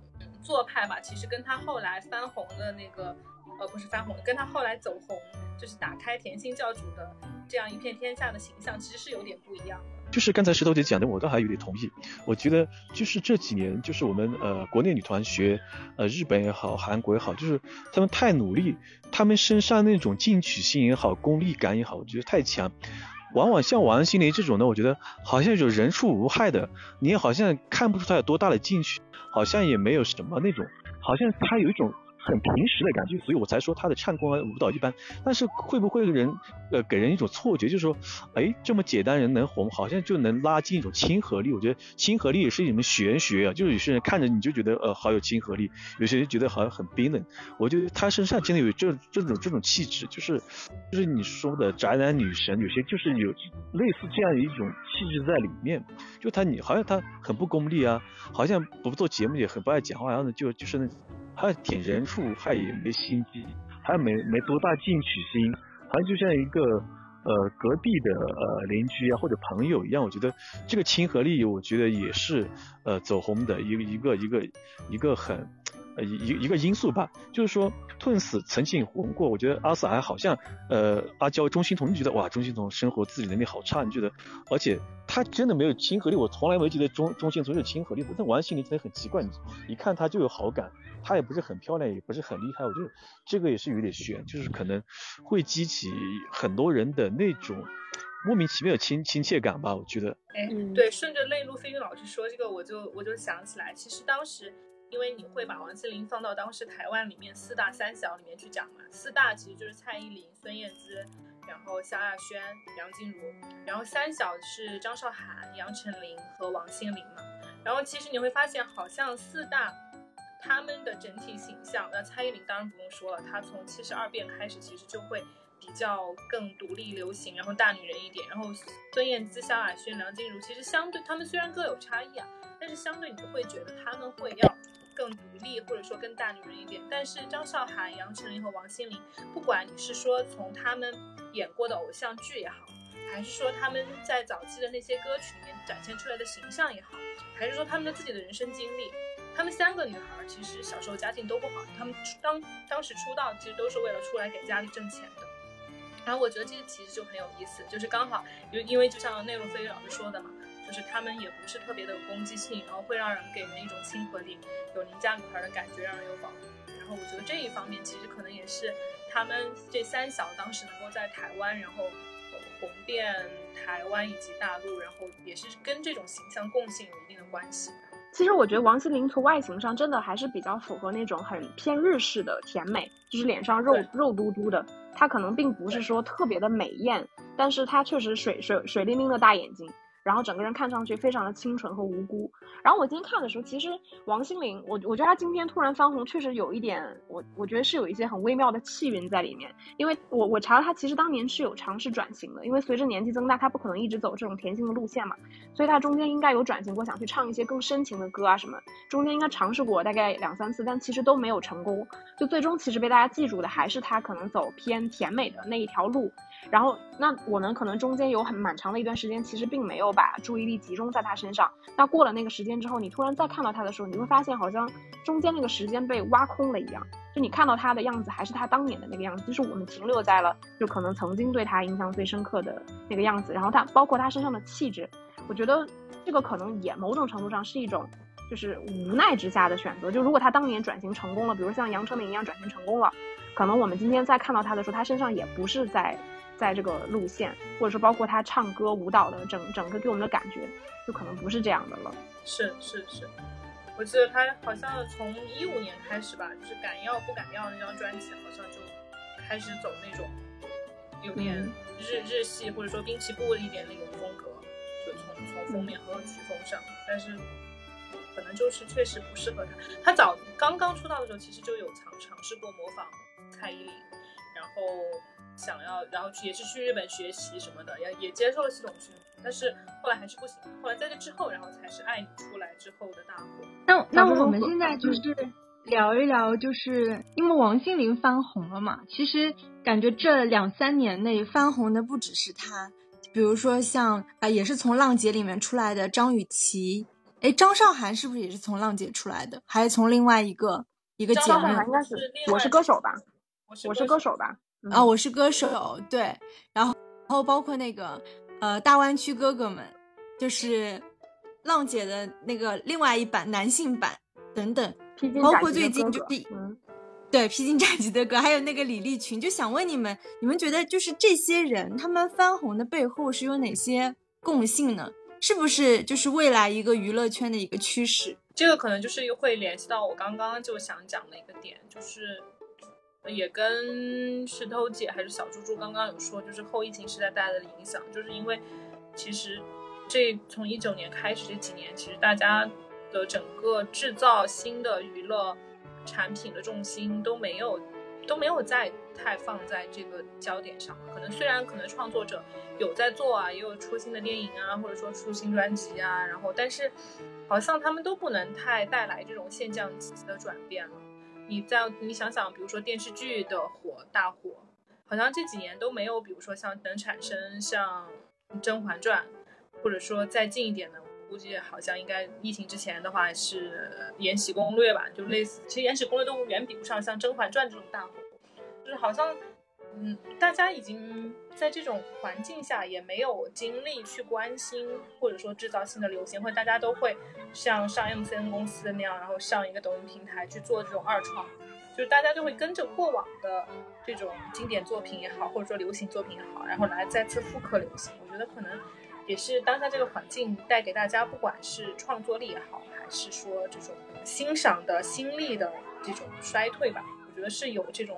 做派吧，其实跟他后来翻红的那个呃不是翻红，跟他后来走红就是打开甜心教主的这样一片天下的形象，其实是有点不一样的。就是刚才石头姐讲的，我倒还有点同意。我觉得就是这几年，就是我们呃国内女团学呃日本也好，韩国也好，就是他们太努力，他们身上那种进取心也好，功利感也好，我觉得太强。往往像王心凌这种呢，我觉得好像有人畜无害的，你也好像看不出她有多大的进取，好像也没有什么那种，好像她有一种。很平实的感觉，所以我才说他的唱功啊舞蹈一般。但是会不会人呃给人一种错觉，就是说，哎，这么简单人能红，好像就能拉近一种亲和力。我觉得亲和力也是一种玄学啊，就是有些人看着你就觉得呃好有亲和力，有些人觉得好像很冰冷。我觉得他身上真的有这这种这种气质，就是就是你说的宅男女神，有些就是有类似这样一种气质在里面。就他你好像他很不功利啊，好像不做节目也很不爱讲话，然后呢就就是那。他挺人数他也没心机，还没没多大进取心，好像就像一个呃隔壁的呃邻居啊或者朋友一样。我觉得这个亲和力，我觉得也是呃走红的一个一个一个一个很。一一个因素吧，就是说，Twins 曾经红过，我觉得阿 Sir 还好像，呃，阿娇、钟欣桐，你觉得哇，钟欣桐生活自理能力好差，你觉得？而且他真的没有亲和力，我从来没觉得钟钟欣桐有亲和力。但王心凌真的很奇怪，你一看他就有好感，他也不是很漂亮，也不是很厉害，我觉得这个也是有点悬，就是可能会激起很多人的那种莫名其妙的亲亲切感吧，我觉得。哎，对，顺着泪路飞云老师说这个，我就我就想起来，其实当时。因为你会把王心凌放到当时台湾里面四大三小里面去讲嘛？四大其实就是蔡依林、孙燕姿，然后萧亚轩、梁静茹，然后三小是张韶涵、杨丞琳和王心凌嘛。然后其实你会发现，好像四大他们的整体形象，那蔡依林当然不用说了，她从七十二变开始其实就会比较更独立流行，然后大女人一点。然后孙燕姿、萧亚轩、梁静茹其实相对他们虽然各有差异啊，但是相对你会觉得他们会要。更独立，或者说更大女人一点。但是张韶涵、杨丞琳和王心凌，不管你是说从他们演过的偶像剧也好，还是说他们在早期的那些歌曲里面展现出来的形象也好，还是说他们的自己的人生经历，他们三个女孩其实小时候家境都不好，他们当当时出道其实都是为了出来给家里挣钱的。然后我觉得这个其实就很有意思，就是刚好因因为就像内容飞老师说的嘛。就是他们也不是特别的有攻击性，然后会让人给人一种亲和力，有邻家女孩的感觉，让人有保护。然后我觉得这一方面其实可能也是他们这三小当时能够在台湾，然后红遍台湾以及大陆，然后也是跟这种形象共性有一定的关系。其实我觉得王心凌从外形上真的还是比较符合那种很偏日式的甜美，就是脸上肉肉嘟嘟的。她可能并不是说特别的美艳，但是她确实水水水灵灵的大眼睛。然后整个人看上去非常的清纯和无辜。然后我今天看的时候，其实王心凌，我我觉得她今天突然翻红，确实有一点，我我觉得是有一些很微妙的气韵在里面。因为我我查了，她其实当年是有尝试转型的，因为随着年纪增大，她不可能一直走这种甜心的路线嘛，所以她中间应该有转型过，想去唱一些更深情的歌啊什么。中间应该尝试过大概两三次，但其实都没有成功。就最终其实被大家记住的还是她可能走偏甜美的那一条路。然后，那我们可能中间有很蛮长的一段时间，其实并没有把注意力集中在他身上。那过了那个时间之后，你突然再看到他的时候，你会发现好像中间那个时间被挖空了一样。就你看到他的样子，还是他当年的那个样子，就是我们停留在了就可能曾经对他印象最深刻的那个样子。然后他包括他身上的气质，我觉得这个可能也某种程度上是一种就是无奈之下的选择。就如果他当年转型成功了，比如像杨丞琳一样转型成功了，可能我们今天再看到他的时候，他身上也不是在。在这个路线，或者说包括他唱歌舞蹈的整整个给我们的感觉，就可能不是这样的了。是是是，我记得他好像从一五年开始吧，就是敢要不敢要那张专辑，好像就开始走那种有点日日系或者说滨崎步一点那种风格，就从从封面和曲风上，但是可能就是确实不适合他。他早刚刚出道的时候，其实就有尝尝试过模仿蔡依林，然后。想要，然后去也是去日本学习什么的，也也接受了系统训练，但是后来还是不行。后来在这之后，然后才是爱你出来之后的大火。那那我们现在就是聊一聊，就是因为王心凌翻红了嘛，其实感觉这两三年内翻红的不只是她，比如说像啊，也是从浪姐里面出来的张雨绮，哎，张韶涵是不是也是从浪姐出来的？还是从另外一个一个节目？应该是我是歌手吧？我是歌手吧？啊，我是歌手，对，然后，然后包括那个，呃，大湾区哥哥们，就是浪姐的那个另外一版男性版等等，包括最近对，披荆斩棘的歌，还有那个李立群，就想问你们，你们觉得就是这些人他们翻红的背后是有哪些共性呢？是不是就是未来一个娱乐圈的一个趋势？这个可能就是会联系到我刚刚就想讲的一个点，就是。也跟石头姐还是小猪猪刚刚有说，就是后疫情时代带来的影响，就是因为其实这从一九年开始这几年，其实大家的整个制造新的娱乐产品的重心都没有都没有在太放在这个焦点上。可能虽然可能创作者有在做啊，也有出新的电影啊，或者说出新专辑啊，然后但是好像他们都不能太带来这种现象级的转变了。你在你想想，比如说电视剧的火大火，好像这几年都没有，比如说像能产生像《甄嬛传》，或者说再近一点的，估计好像应该疫情之前的话是《延禧攻略》吧，就类似，其实《延禧攻略》都远比不上像《甄嬛传》这种大火，就是好像。嗯，大家已经在这种环境下也没有精力去关心，或者说制造新的流行，或者大家都会像上 MCN 公司那样，然后上一个抖音平台去做这种二创，就是大家就会跟着过往的这种经典作品也好，或者说流行作品也好，然后来再次复刻流行。我觉得可能也是当下这个环境带给大家，不管是创作力也好，还是说这种欣赏的心力的这种衰退吧，我觉得是有这种。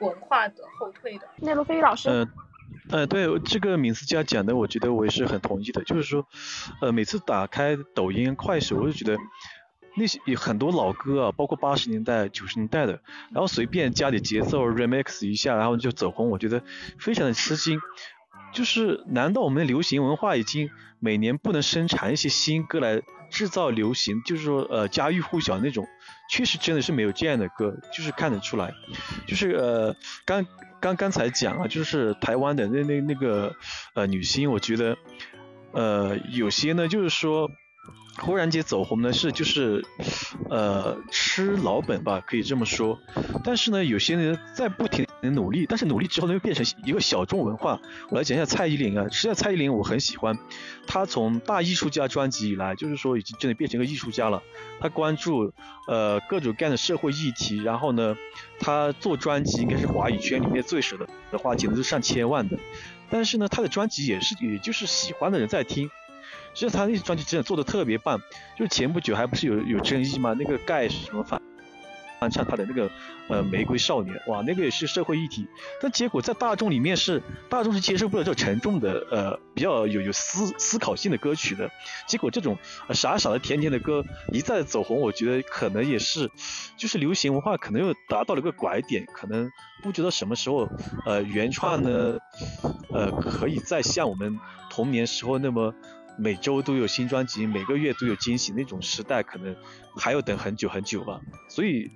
文化的后退的，内陆飞鱼老师。嗯，呃，对这个敏思佳讲的，我觉得我也是很同意的。就是说，呃，每次打开抖音、快手，我就觉得那些有很多老歌啊，包括八十年代、九十年代的，然后随便加点节奏 remix 一下，然后就走红，我觉得非常的吃惊。就是，难道我们的流行文化已经每年不能生产一些新歌来制造流行？就是说，呃，家喻户晓那种。确实真的是没有这样的歌，就是看得出来，就是呃刚刚刚才讲啊，就是台湾的那那那个呃女星，我觉得呃有些呢就是说忽然间走红的是就是呃吃老本吧，可以这么说，但是呢有些人在不停的。努力，但是努力之后呢，又变成一个小众文化。我来讲一下蔡依林啊，实际上蔡依林我很喜欢，她从大艺术家专辑以来，就是说已经真的变成一个艺术家了。她关注呃各种各样的社会议题，然后呢，她做专辑应该是华语圈里面最舍得的话，简直是上千万的。但是呢，她的专辑也是也就是喜欢的人在听。实际上她那些专辑真的做的特别棒，就是前不久还不是有有争议吗？那个盖是什么反？翻唱他的那个呃玫瑰少年，哇，那个也是社会议题，但结果在大众里面是大众是接受不了这种沉重的呃比较有有思思考性的歌曲的，结果这种傻傻的甜甜的歌一再走红，我觉得可能也是就是流行文化可能又达到了一个拐点，可能不知道什么时候呃原创呢呃可以再像我们童年时候那么。每周都有新专辑，每个月都有惊喜，那种时代可能还要等很久很久吧。所以，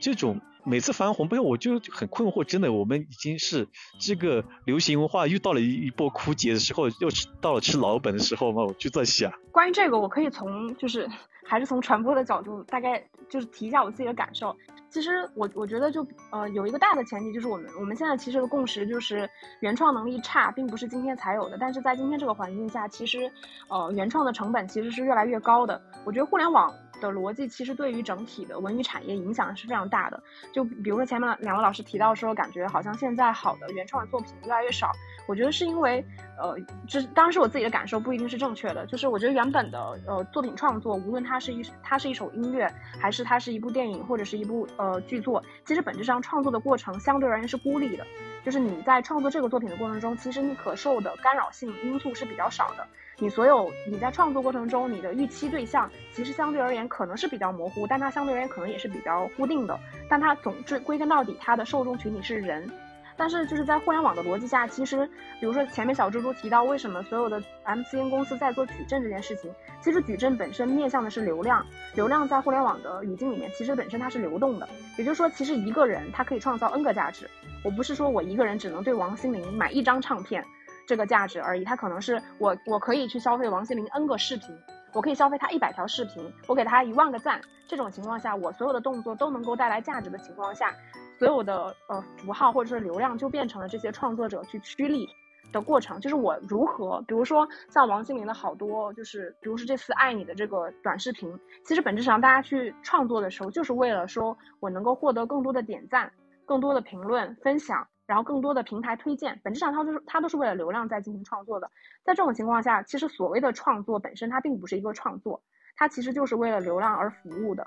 这种每次翻红，不是我就很困惑，真的，我们已经是这个流行文化又到了一波枯竭的时候，又到了吃老本的时候吗？我就在想。关于这个，我可以从就是还是从传播的角度，大概就是提一下我自己的感受。其实我我觉得就呃有一个大的前提，就是我们我们现在其实的共识就是原创能力差，并不是今天才有的。但是在今天这个环境下，其实呃原创的成本其实是越来越高的。我觉得互联网。的逻辑其实对于整体的文娱产业影响是非常大的。就比如说前面两位老师提到说，感觉好像现在好的原创作品越来越少。我觉得是因为，呃，这当然是我自己的感受，不一定是正确的。就是我觉得原本的呃作品创作，无论它是一它是一首音乐，还是它是一部电影或者是一部呃剧作，其实本质上创作的过程相对而言是孤立的。就是你在创作这个作品的过程中，其实你可受的干扰性因素是比较少的。你所有你在创作过程中，你的预期对象其实相对而言可能是比较模糊，但它相对而言可能也是比较固定的。但它总之归根到底，它的受众群体是人。但是就是在互联网的逻辑下，其实比如说前面小猪猪提到，为什么所有的 MCN 公司在做矩阵这件事情，其实矩阵本身面向的是流量，流量在互联网的语境里面，其实本身它是流动的。也就是说，其实一个人他可以创造 N 个价值。我不是说我一个人只能对王心凌买一张唱片。这个价值而已，他可能是我我可以去消费王心凌 N 个视频，我可以消费他一百条视频，我给他一万个赞。这种情况下，我所有的动作都能够带来价值的情况下，所有的呃符号或者是流量就变成了这些创作者去趋利的过程。就是我如何，比如说像王心凌的好多，就是比如说这次爱你的这个短视频，其实本质上大家去创作的时候，就是为了说我能够获得更多的点赞、更多的评论、分享。然后更多的平台推荐，本质上它就是它都是为了流量在进行创作的。在这种情况下，其实所谓的创作本身它并不是一个创作，它其实就是为了流量而服务的。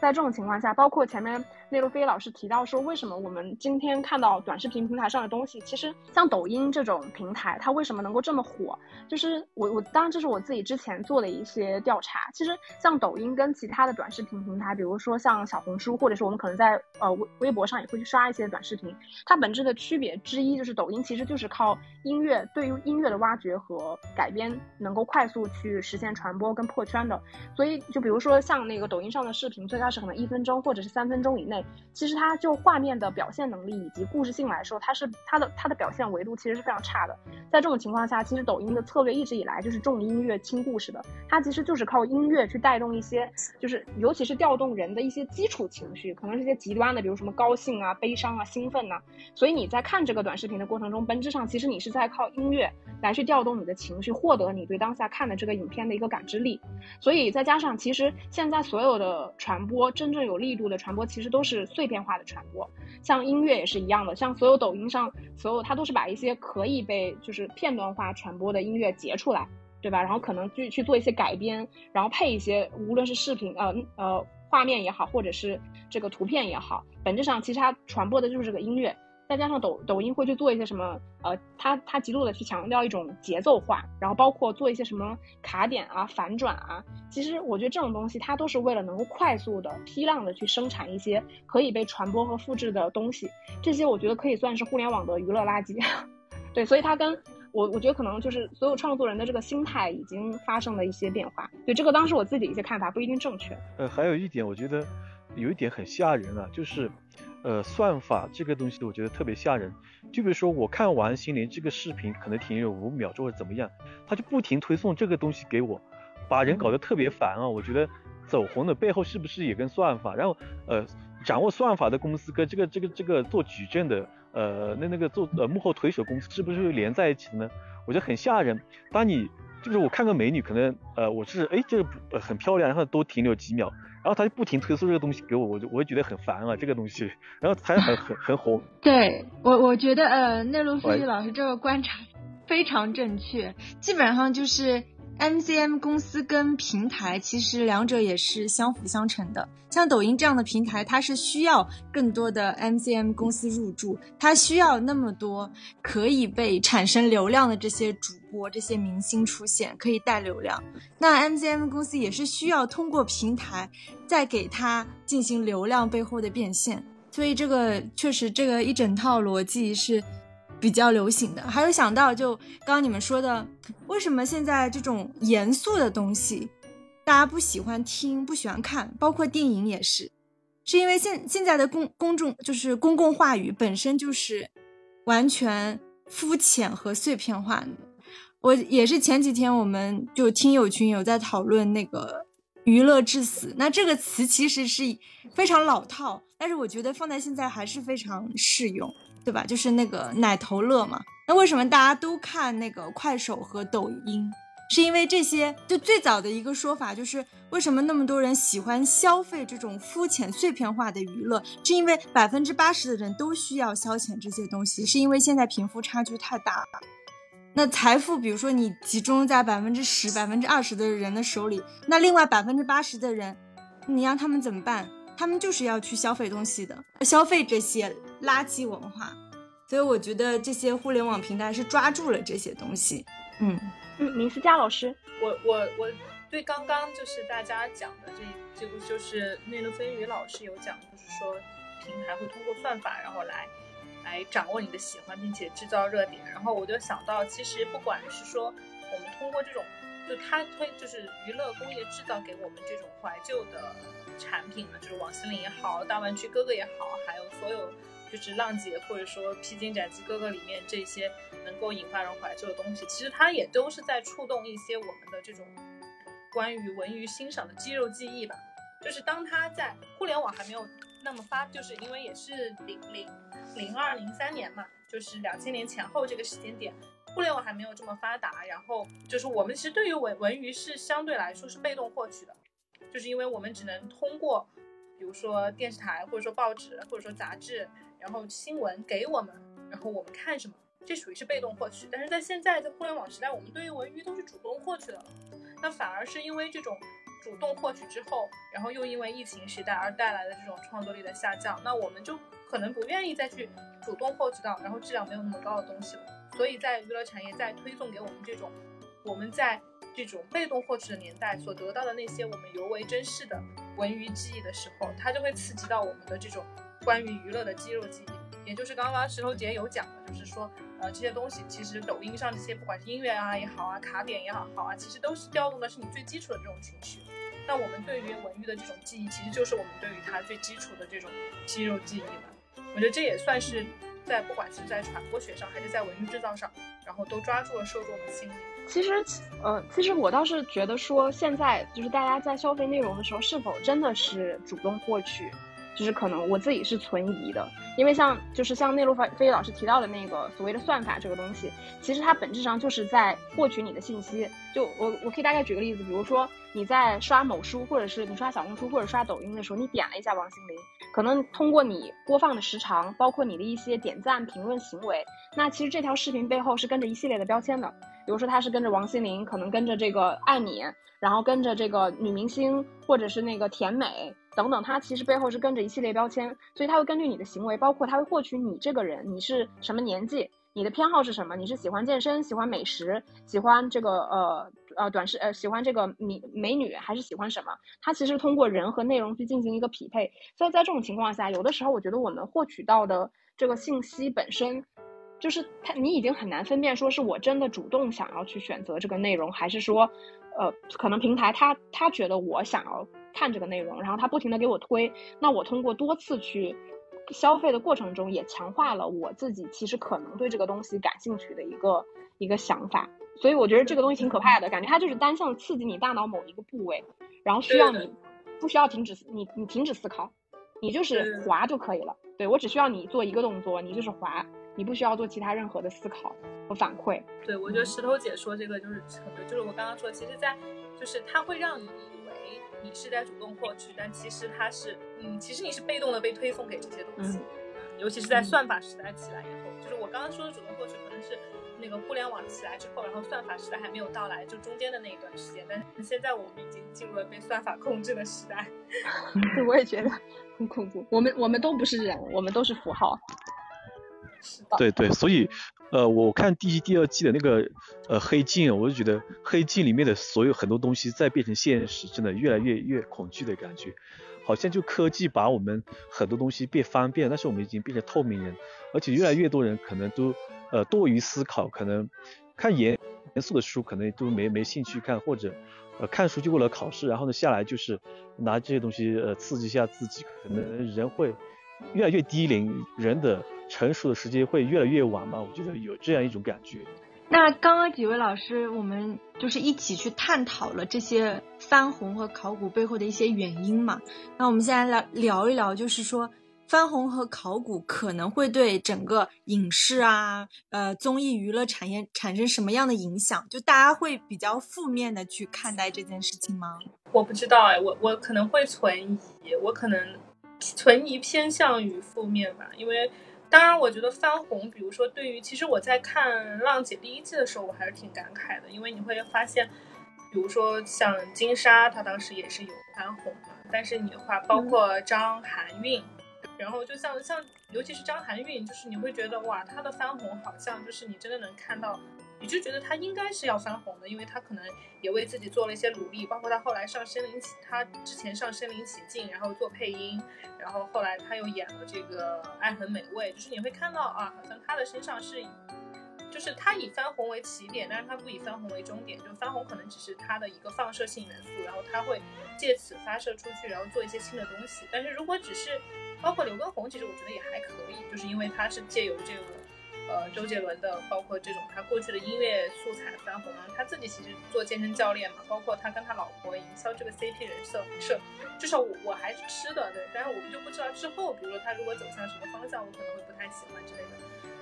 在这种情况下，包括前面内陆飞老师提到说，为什么我们今天看到短视频平台上的东西，其实像抖音这种平台，它为什么能够这么火？就是我我当然这是我自己之前做的一些调查。其实像抖音跟其他的短视频平台，比如说像小红书，或者是我们可能在呃微微博上也会去刷一些短视频，它本质的区别之一就是抖音其实就是靠音乐对于音乐的挖掘和改编，能够快速去实现传播跟破圈的。所以就比如说像那个抖音上的视频，最开它是可能一分钟或者是三分钟以内，其实它就画面的表现能力以及故事性来说，它是它的它的表现维度其实是非常差的。在这种情况下，其实抖音的策略一直以来就是重音乐轻故事的，它其实就是靠音乐去带动一些，就是尤其是调动人的一些基础情绪，可能是一些极端的，比如什么高兴啊、悲伤啊、兴奋呐。所以你在看这个短视频的过程中，本质上其实你是在靠音乐来去调动你的情绪，获得你对当下看的这个影片的一个感知力。所以再加上，其实现在所有的传播播真正有力度的传播，其实都是碎片化的传播。像音乐也是一样的，像所有抖音上所有，它都是把一些可以被就是片段化传播的音乐截出来，对吧？然后可能去去做一些改编，然后配一些无论是视频呃呃画面也好，或者是这个图片也好，本质上其实它传播的就是这个音乐。再加上抖抖音会去做一些什么，呃，它它极度的去强调一种节奏化，然后包括做一些什么卡点啊、反转啊。其实我觉得这种东西它都是为了能够快速的、批量的去生产一些可以被传播和复制的东西。这些我觉得可以算是互联网的娱乐垃圾。对，所以它跟我我觉得可能就是所有创作人的这个心态已经发生了一些变化。对，这个当时我自己一些看法不一定正确。呃，还有一点我觉得有一点很吓人啊，就是。呃，算法这个东西，我觉得特别吓人。就比如说，我看完心灵这个视频，可能停留五秒钟或者怎么样，他就不停推送这个东西给我，把人搞得特别烦啊。我觉得走红的背后是不是也跟算法？然后，呃，掌握算法的公司跟这个这个这个做矩阵的，呃，那那个做呃幕后推手公司是不是连在一起的呢？我觉得很吓人。当你就是我看个美女，可能呃我是哎这个很漂亮，然后多停留几秒。然后他就不停推送这个东西给我，我就我就觉得很烦啊，这个东西，然后他很很很红。对我我觉得呃，内陆飞鱼老师这个观察非常正确，基本上就是。MCM 公司跟平台其实两者也是相辅相成的。像抖音这样的平台，它是需要更多的 MCM 公司入驻，它需要那么多可以被产生流量的这些主播、这些明星出现，可以带流量。那 MCM 公司也是需要通过平台再给它进行流量背后的变现。所以这个确实，这个一整套逻辑是。比较流行的，还有想到就刚刚你们说的，为什么现在这种严肃的东西，大家不喜欢听，不喜欢看，包括电影也是，是因为现现在的公公众就是公共话语本身就是完全肤浅和碎片化的。我也是前几天我们就听友群有在讨论那个娱乐至死，那这个词其实是非常老套，但是我觉得放在现在还是非常适用。对吧？就是那个奶头乐嘛。那为什么大家都看那个快手和抖音？是因为这些？就最早的一个说法就是，为什么那么多人喜欢消费这种肤浅碎片化的娱乐？是因为百分之八十的人都需要消遣这些东西，是因为现在贫富差距太大了。那财富，比如说你集中在百分之十、百分之二十的人的手里，那另外百分之八十的人，你让他们怎么办？他们就是要去消费东西的，消费这些垃圾文化，所以我觉得这些互联网平台是抓住了这些东西。嗯嗯，林思佳老师，我我我对刚刚就是大家讲的这这个就是内陆飞鱼老师有讲，就是说平台会通过算法，然后来来掌握你的喜欢，并且制造热点。然后我就想到，其实不管是说我们通过这种，就他推就是娱乐工业制造给我们这种怀旧的。产品呢，就是王心凌也好，大湾区哥哥也好，还有所有就是浪姐或者说披荆斩棘哥哥里面这些能够引发人怀旧的东西，其实它也都是在触动一些我们的这种关于文娱欣赏的肌肉记忆吧。就是当它在互联网还没有那么发，就是因为也是零零零二零三年嘛，就是两千年前后这个时间点，互联网还没有这么发达，然后就是我们其实对于文文娱是相对来说是被动获取的。就是因为我们只能通过，比如说电视台，或者说报纸，或者说杂志，然后新闻给我们，然后我们看什么，这属于是被动获取。但是在现在在互联网时代，我们对于文娱都是主动获取的了。那反而是因为这种主动获取之后，然后又因为疫情时代而带来的这种创作力的下降，那我们就可能不愿意再去主动获取到，然后质量没有那么高的东西了。所以在娱乐产业在推送给我们这种，我们在。这种被动获取的年代所得到的那些我们尤为珍视的文娱记忆的时候，它就会刺激到我们的这种关于娱乐的肌肉记忆。也就是刚刚石头姐有讲的，就是说，呃，这些东西其实抖音上这些不管是音乐啊也好啊，卡点也好好啊，其实都是调动的是你最基础的这种情绪。那我们对于文娱的这种记忆，其实就是我们对于它最基础的这种肌肉记忆嘛。我觉得这也算是在不管是在传播学上，还是在文娱制造上，然后都抓住了受众的心理。其实，呃，其实我倒是觉得说，现在就是大家在消费内容的时候，是否真的是主动获取？就是可能我自己是存疑的，因为像就是像内陆飞飞老师提到的那个所谓的算法这个东西，其实它本质上就是在获取你的信息。就我我可以大概举个例子，比如说你在刷某书，或者是你刷小红书或者刷抖音的时候，你点了一下王心凌，可能通过你播放的时长，包括你的一些点赞、评论行为，那其实这条视频背后是跟着一系列的标签的。比如说他是跟着王心凌，可能跟着这个爱你，然后跟着这个女明星，或者是那个甜美。等等，他其实背后是跟着一系列标签，所以他会根据你的行为，包括他会获取你这个人，你是什么年纪，你的偏好是什么，你是喜欢健身、喜欢美食、喜欢这个呃呃短视呃喜欢这个美美女，还是喜欢什么？它其实通过人和内容去进行一个匹配。所以在这种情况下，有的时候我觉得我们获取到的这个信息本身，就是他你已经很难分辨，说是我真的主动想要去选择这个内容，还是说，呃，可能平台他他觉得我想要。看这个内容，然后他不停的给我推，那我通过多次去消费的过程中，也强化了我自己其实可能对这个东西感兴趣的一个一个想法。所以我觉得这个东西挺可怕的，感觉它就是单向刺激你大脑某一个部位，然后需要你不需要停止你你停止思考，你就是滑就可以了。对我只需要你做一个动作，你就是滑，你不需要做其他任何的思考和反馈。对，我觉得石头姐说这个就是很对就是我刚刚说，其实在就是它会让你以为。你是在主动获取，但其实它是，嗯，其实你是被动的被推送给这些东西，尤其是在算法时代起来以后，就是我刚刚说的主动获取，可能是那个互联网起来之后，然后算法时代还没有到来，就中间的那一段时间。但是现在我们已经进入了被算法控制的时代。对，我也觉得很恐怖。我们我们都不是人，我们都是符号。对对，所以。呃，我看第一、第二季的那个呃黑镜，我就觉得黑镜里面的所有很多东西在变成现实，真的越来越越恐惧的感觉，好像就科技把我们很多东西变方便，但是我们已经变成透明人，而且越来越多人可能都呃多于思考，可能看严严肃的书可能都没没兴趣看，或者呃看书就为了考试，然后呢下来就是拿这些东西呃刺激一下自己，可能人会越来越低龄，人的。成熟的时间会越来越晚吗？我觉得有这样一种感觉。那刚刚几位老师，我们就是一起去探讨了这些翻红和考古背后的一些原因嘛。那我们现在来聊一聊，就是说翻红和考古可能会对整个影视啊、呃综艺娱乐产业产生什么样的影响？就大家会比较负面的去看待这件事情吗？我不知道哎，我我可能会存疑，我可能存疑偏向于负面吧，因为。当然，我觉得翻红，比如说对于，其实我在看《浪姐》第一季的时候，我还是挺感慨的，因为你会发现，比如说像金莎，她当时也是有翻红嘛，但是你的话包括张含韵，然后就像像，尤其是张含韵，就是你会觉得哇，她的翻红好像就是你真的能看到。你就觉得他应该是要翻红的，因为他可能也为自己做了一些努力，包括他后来上《身临其》，他之前上《身临其境》，然后做配音，然后后来他又演了这个《爱很美味》，就是你会看到啊，好像他的身上是，就是他以翻红为起点，但是他不以翻红为终点，就翻红可能只是他的一个放射性元素，然后他会借此发射出去，然后做一些新的东西。但是如果只是包括刘畊宏，其实我觉得也还可以，就是因为他是借由这个。呃，周杰伦的，包括这种他过去的音乐素材翻红了，他自己其实做健身教练嘛，包括他跟他老婆营销这个 CP 人设是，至少我我还是吃的，对，但是我们就不知道之后，比如说他如果走向什么方向，我可能会不太喜欢之类的。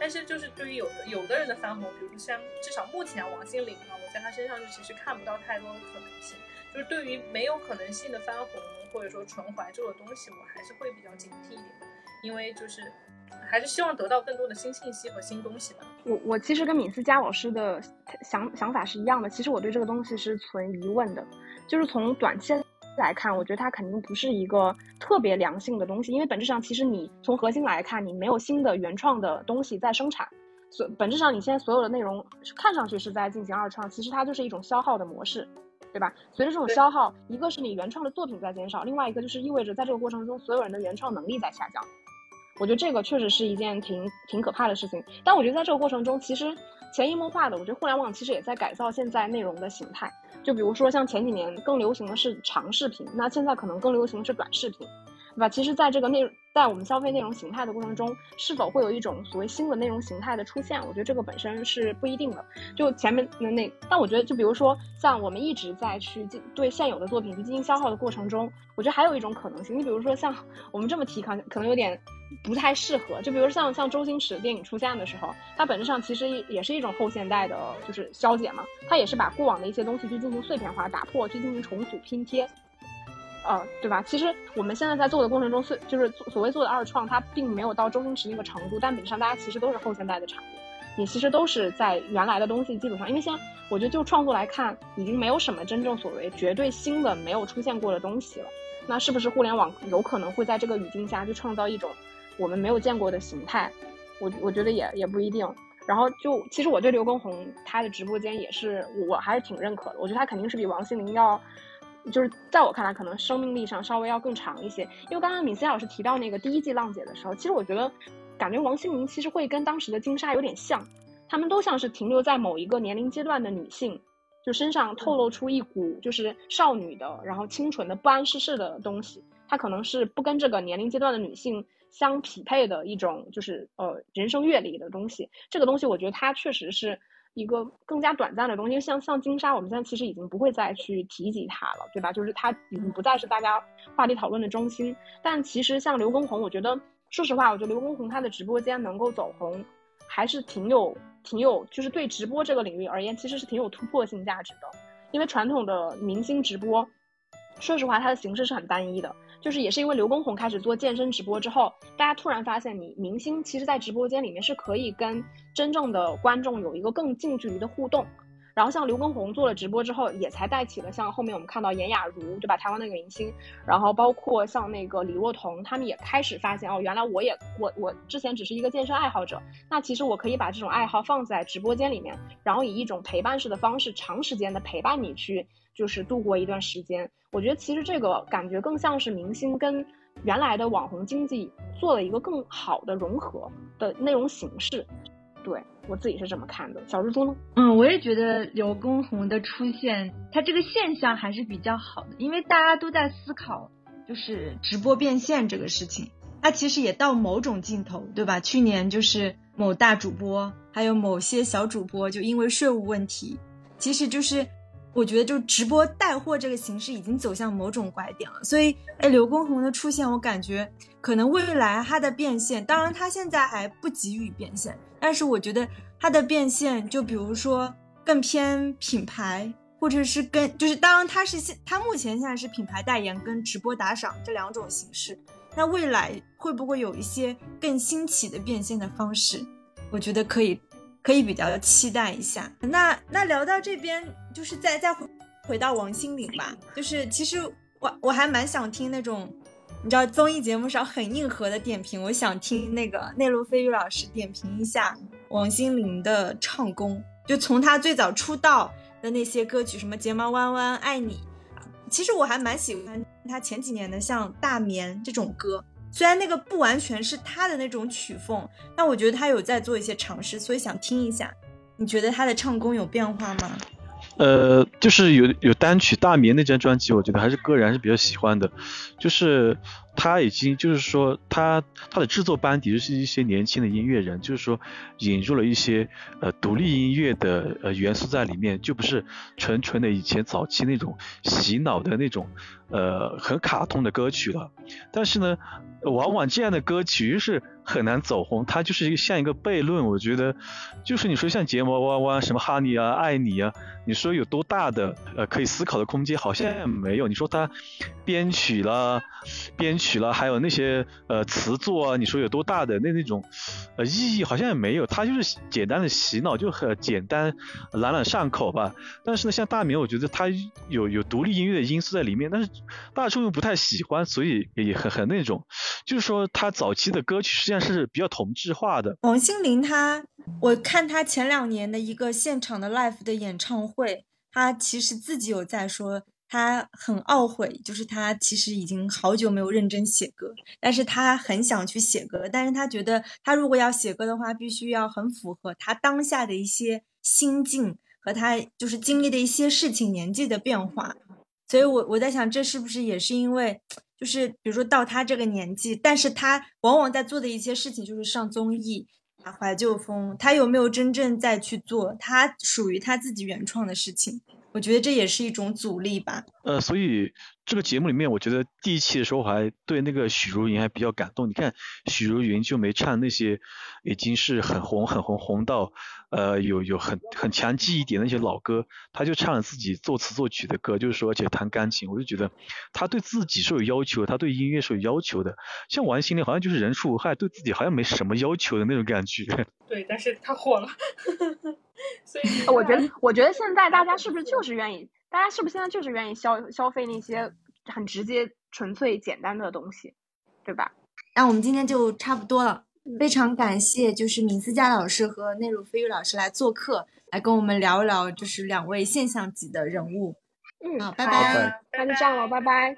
但是就是对于有的有的人的翻红，比如说像至少目前王心凌啊，我在他身上就其实看不到太多的可能性。就是对于没有可能性的翻红或者说纯怀旧的东西，我还是会比较警惕一点，因为就是。还是希望得到更多的新信息和新东西的。我我其实跟敏思佳老师的想想法是一样的。其实我对这个东西是存疑问的，就是从短期来看，我觉得它肯定不是一个特别良性的东西，因为本质上其实你从核心来看，你没有新的原创的东西在生产，所本质上你现在所有的内容看上去是在进行二创，其实它就是一种消耗的模式，对吧？随着这种消耗，一个是你原创的作品在减少，另外一个就是意味着在这个过程中，所有人的原创能力在下降。我觉得这个确实是一件挺挺可怕的事情，但我觉得在这个过程中，其实潜移默化的，我觉得互联网其实也在改造现在内容的形态。就比如说像前几年更流行的是长视频，那现在可能更流行的是短视频。对吧？其实，在这个内在我们消费内容形态的过程中，是否会有一种所谓新的内容形态的出现？我觉得这个本身是不一定的。就前面的那，但我觉得，就比如说，像我们一直在去进对现有的作品去进行消耗的过程中，我觉得还有一种可能性。你比如说，像我们这么提，可能可能有点不太适合。就比如像像周星驰的电影出现的时候，它本质上其实也是一种后现代的，就是消解嘛。它也是把过往的一些东西去进行碎片化打破，去进行重组拼贴。呃，对吧？其实我们现在在做的过程中，是就是所谓做的二创，它并没有到周星驰那个程度，但本质上大家其实都是后现代的产物，你其实都是在原来的东西基础上。因为现在我觉得就创作来看，已经没有什么真正所谓绝对新的、没有出现过的东西了。那是不是互联网有可能会在这个语境下去创造一种我们没有见过的形态？我我觉得也也不一定。然后就其实我对刘畊宏他的直播间也是，我还是挺认可的。我觉得他肯定是比王心凌要。就是在我看来，可能生命力上稍微要更长一些。因为刚刚敏思老师提到那个第一季浪姐的时候，其实我觉得，感觉王心凌其实会跟当时的金莎有点像，她们都像是停留在某一个年龄阶段的女性，就身上透露出一股就是少女的，然后清纯的不谙世事的东西。她可能是不跟这个年龄阶段的女性相匹配的一种，就是呃人生阅历的东西。这个东西，我觉得它确实是。一个更加短暂的东西，像像金沙，我们现在其实已经不会再去提及它了，对吧？就是它已经不再是大家话题讨论的中心。但其实像刘畊宏，我觉得，说实话，我觉得刘畊宏他的直播间能够走红，还是挺有挺有，就是对直播这个领域而言，其实是挺有突破性价值的。因为传统的明星直播，说实话，它的形式是很单一的。就是也是因为刘畊宏开始做健身直播之后，大家突然发现，你明星其实，在直播间里面是可以跟真正的观众有一个更近距离的互动。然后像刘畊宏做了直播之后，也才带起了像后面我们看到严雅茹，对吧？台湾那个明星，然后包括像那个李若彤，他们也开始发现，哦，原来我也我我之前只是一个健身爱好者，那其实我可以把这种爱好放在直播间里面，然后以一种陪伴式的方式，长时间的陪伴你去。就是度过一段时间，我觉得其实这个感觉更像是明星跟原来的网红经济做了一个更好的融合的内容形式。对我自己是这么看的。小蜘蛛呢？嗯，我也觉得刘畊宏的出现，他这个现象还是比较好的，因为大家都在思考，就是直播变现这个事情，它其实也到某种尽头，对吧？去年就是某大主播，还有某些小主播，就因为税务问题，其实就是。我觉得就直播带货这个形式已经走向某种拐点了，所以哎，刘畊宏的出现，我感觉可能未来他的变现，当然他现在还不急于变现，但是我觉得他的变现，就比如说更偏品牌，或者是跟就是当然他是现他目前现在是品牌代言跟直播打赏这两种形式，那未来会不会有一些更新奇的变现的方式？我觉得可以。可以比较期待一下。那那聊到这边，就是再再回回到王心凌吧。就是其实我我还蛮想听那种，你知道综艺节目上很硬核的点评。我想听那个内陆飞鱼老师点评一下王心凌的唱功，就从她最早出道的那些歌曲，什么睫毛弯弯、爱你。其实我还蛮喜欢她前几年的像大眠这种歌。虽然那个不完全是他的那种曲风，但我觉得他有在做一些尝试，所以想听一下。你觉得他的唱功有变化吗？呃，就是有有单曲《大眠》那张专辑，我觉得还是个人还是比较喜欢的。就是他已经就是说他他的制作班底就是一些年轻的音乐人，就是说引入了一些呃独立音乐的呃元素在里面，就不是纯纯的以前早期那种洗脑的那种呃很卡通的歌曲了。但是呢。往往这样的歌曲就是很难走红，它就是一个像一个悖论。我觉得，就是你说像睫毛弯弯、什么哈尼啊、爱你啊，你说有多大的呃可以思考的空间，好像也没有。你说它编曲了、编曲了，还有那些呃词作啊，你说有多大的那那种呃意义，好像也没有。它就是简单的洗脑，就很简单、朗朗上口吧。但是呢，像大明，我觉得它有有独立音乐的因素在里面，但是大众又不太喜欢，所以也很很那种。就是说，他早期的歌曲实际上但是比较同质化的。王心凌，她我看她前两年的一个现场的 live 的演唱会，她其实自己有在说，她很懊悔，就是她其实已经好久没有认真写歌，但是她很想去写歌，但是她觉得，她如果要写歌的话，必须要很符合她当下的一些心境和她就是经历的一些事情、年纪的变化。所以我我在想，这是不是也是因为，就是比如说到他这个年纪，但是他往往在做的一些事情就是上综艺、打怀旧风，他有没有真正在去做他属于他自己原创的事情？我觉得这也是一种阻力吧。呃，所以这个节目里面，我觉得第一期的时候我还对那个许茹芸还比较感动。你看许茹芸就没唱那些已经是很红很红红到呃有有很很强记忆点的那些老歌，她就唱了自己作词作曲的歌，就是说而且弹钢琴，我就觉得她对自己是有要求，她对音乐是有要求的。像王心凌好像就是人畜无害，对自己好像没什么要求的那种感觉。对，但是她火了。所以我觉得，我觉得现在大家是不是就是愿意？大家是不是现在就是愿意消消费那些很直接、纯粹、简单的东西，对吧？那我们今天就差不多了，非常感谢就是闵思佳老师和内鲁飞玉老师来做客，来跟我们聊一聊，就是两位现象级的人物。嗯，好，拜拜，那就这样了，拜拜。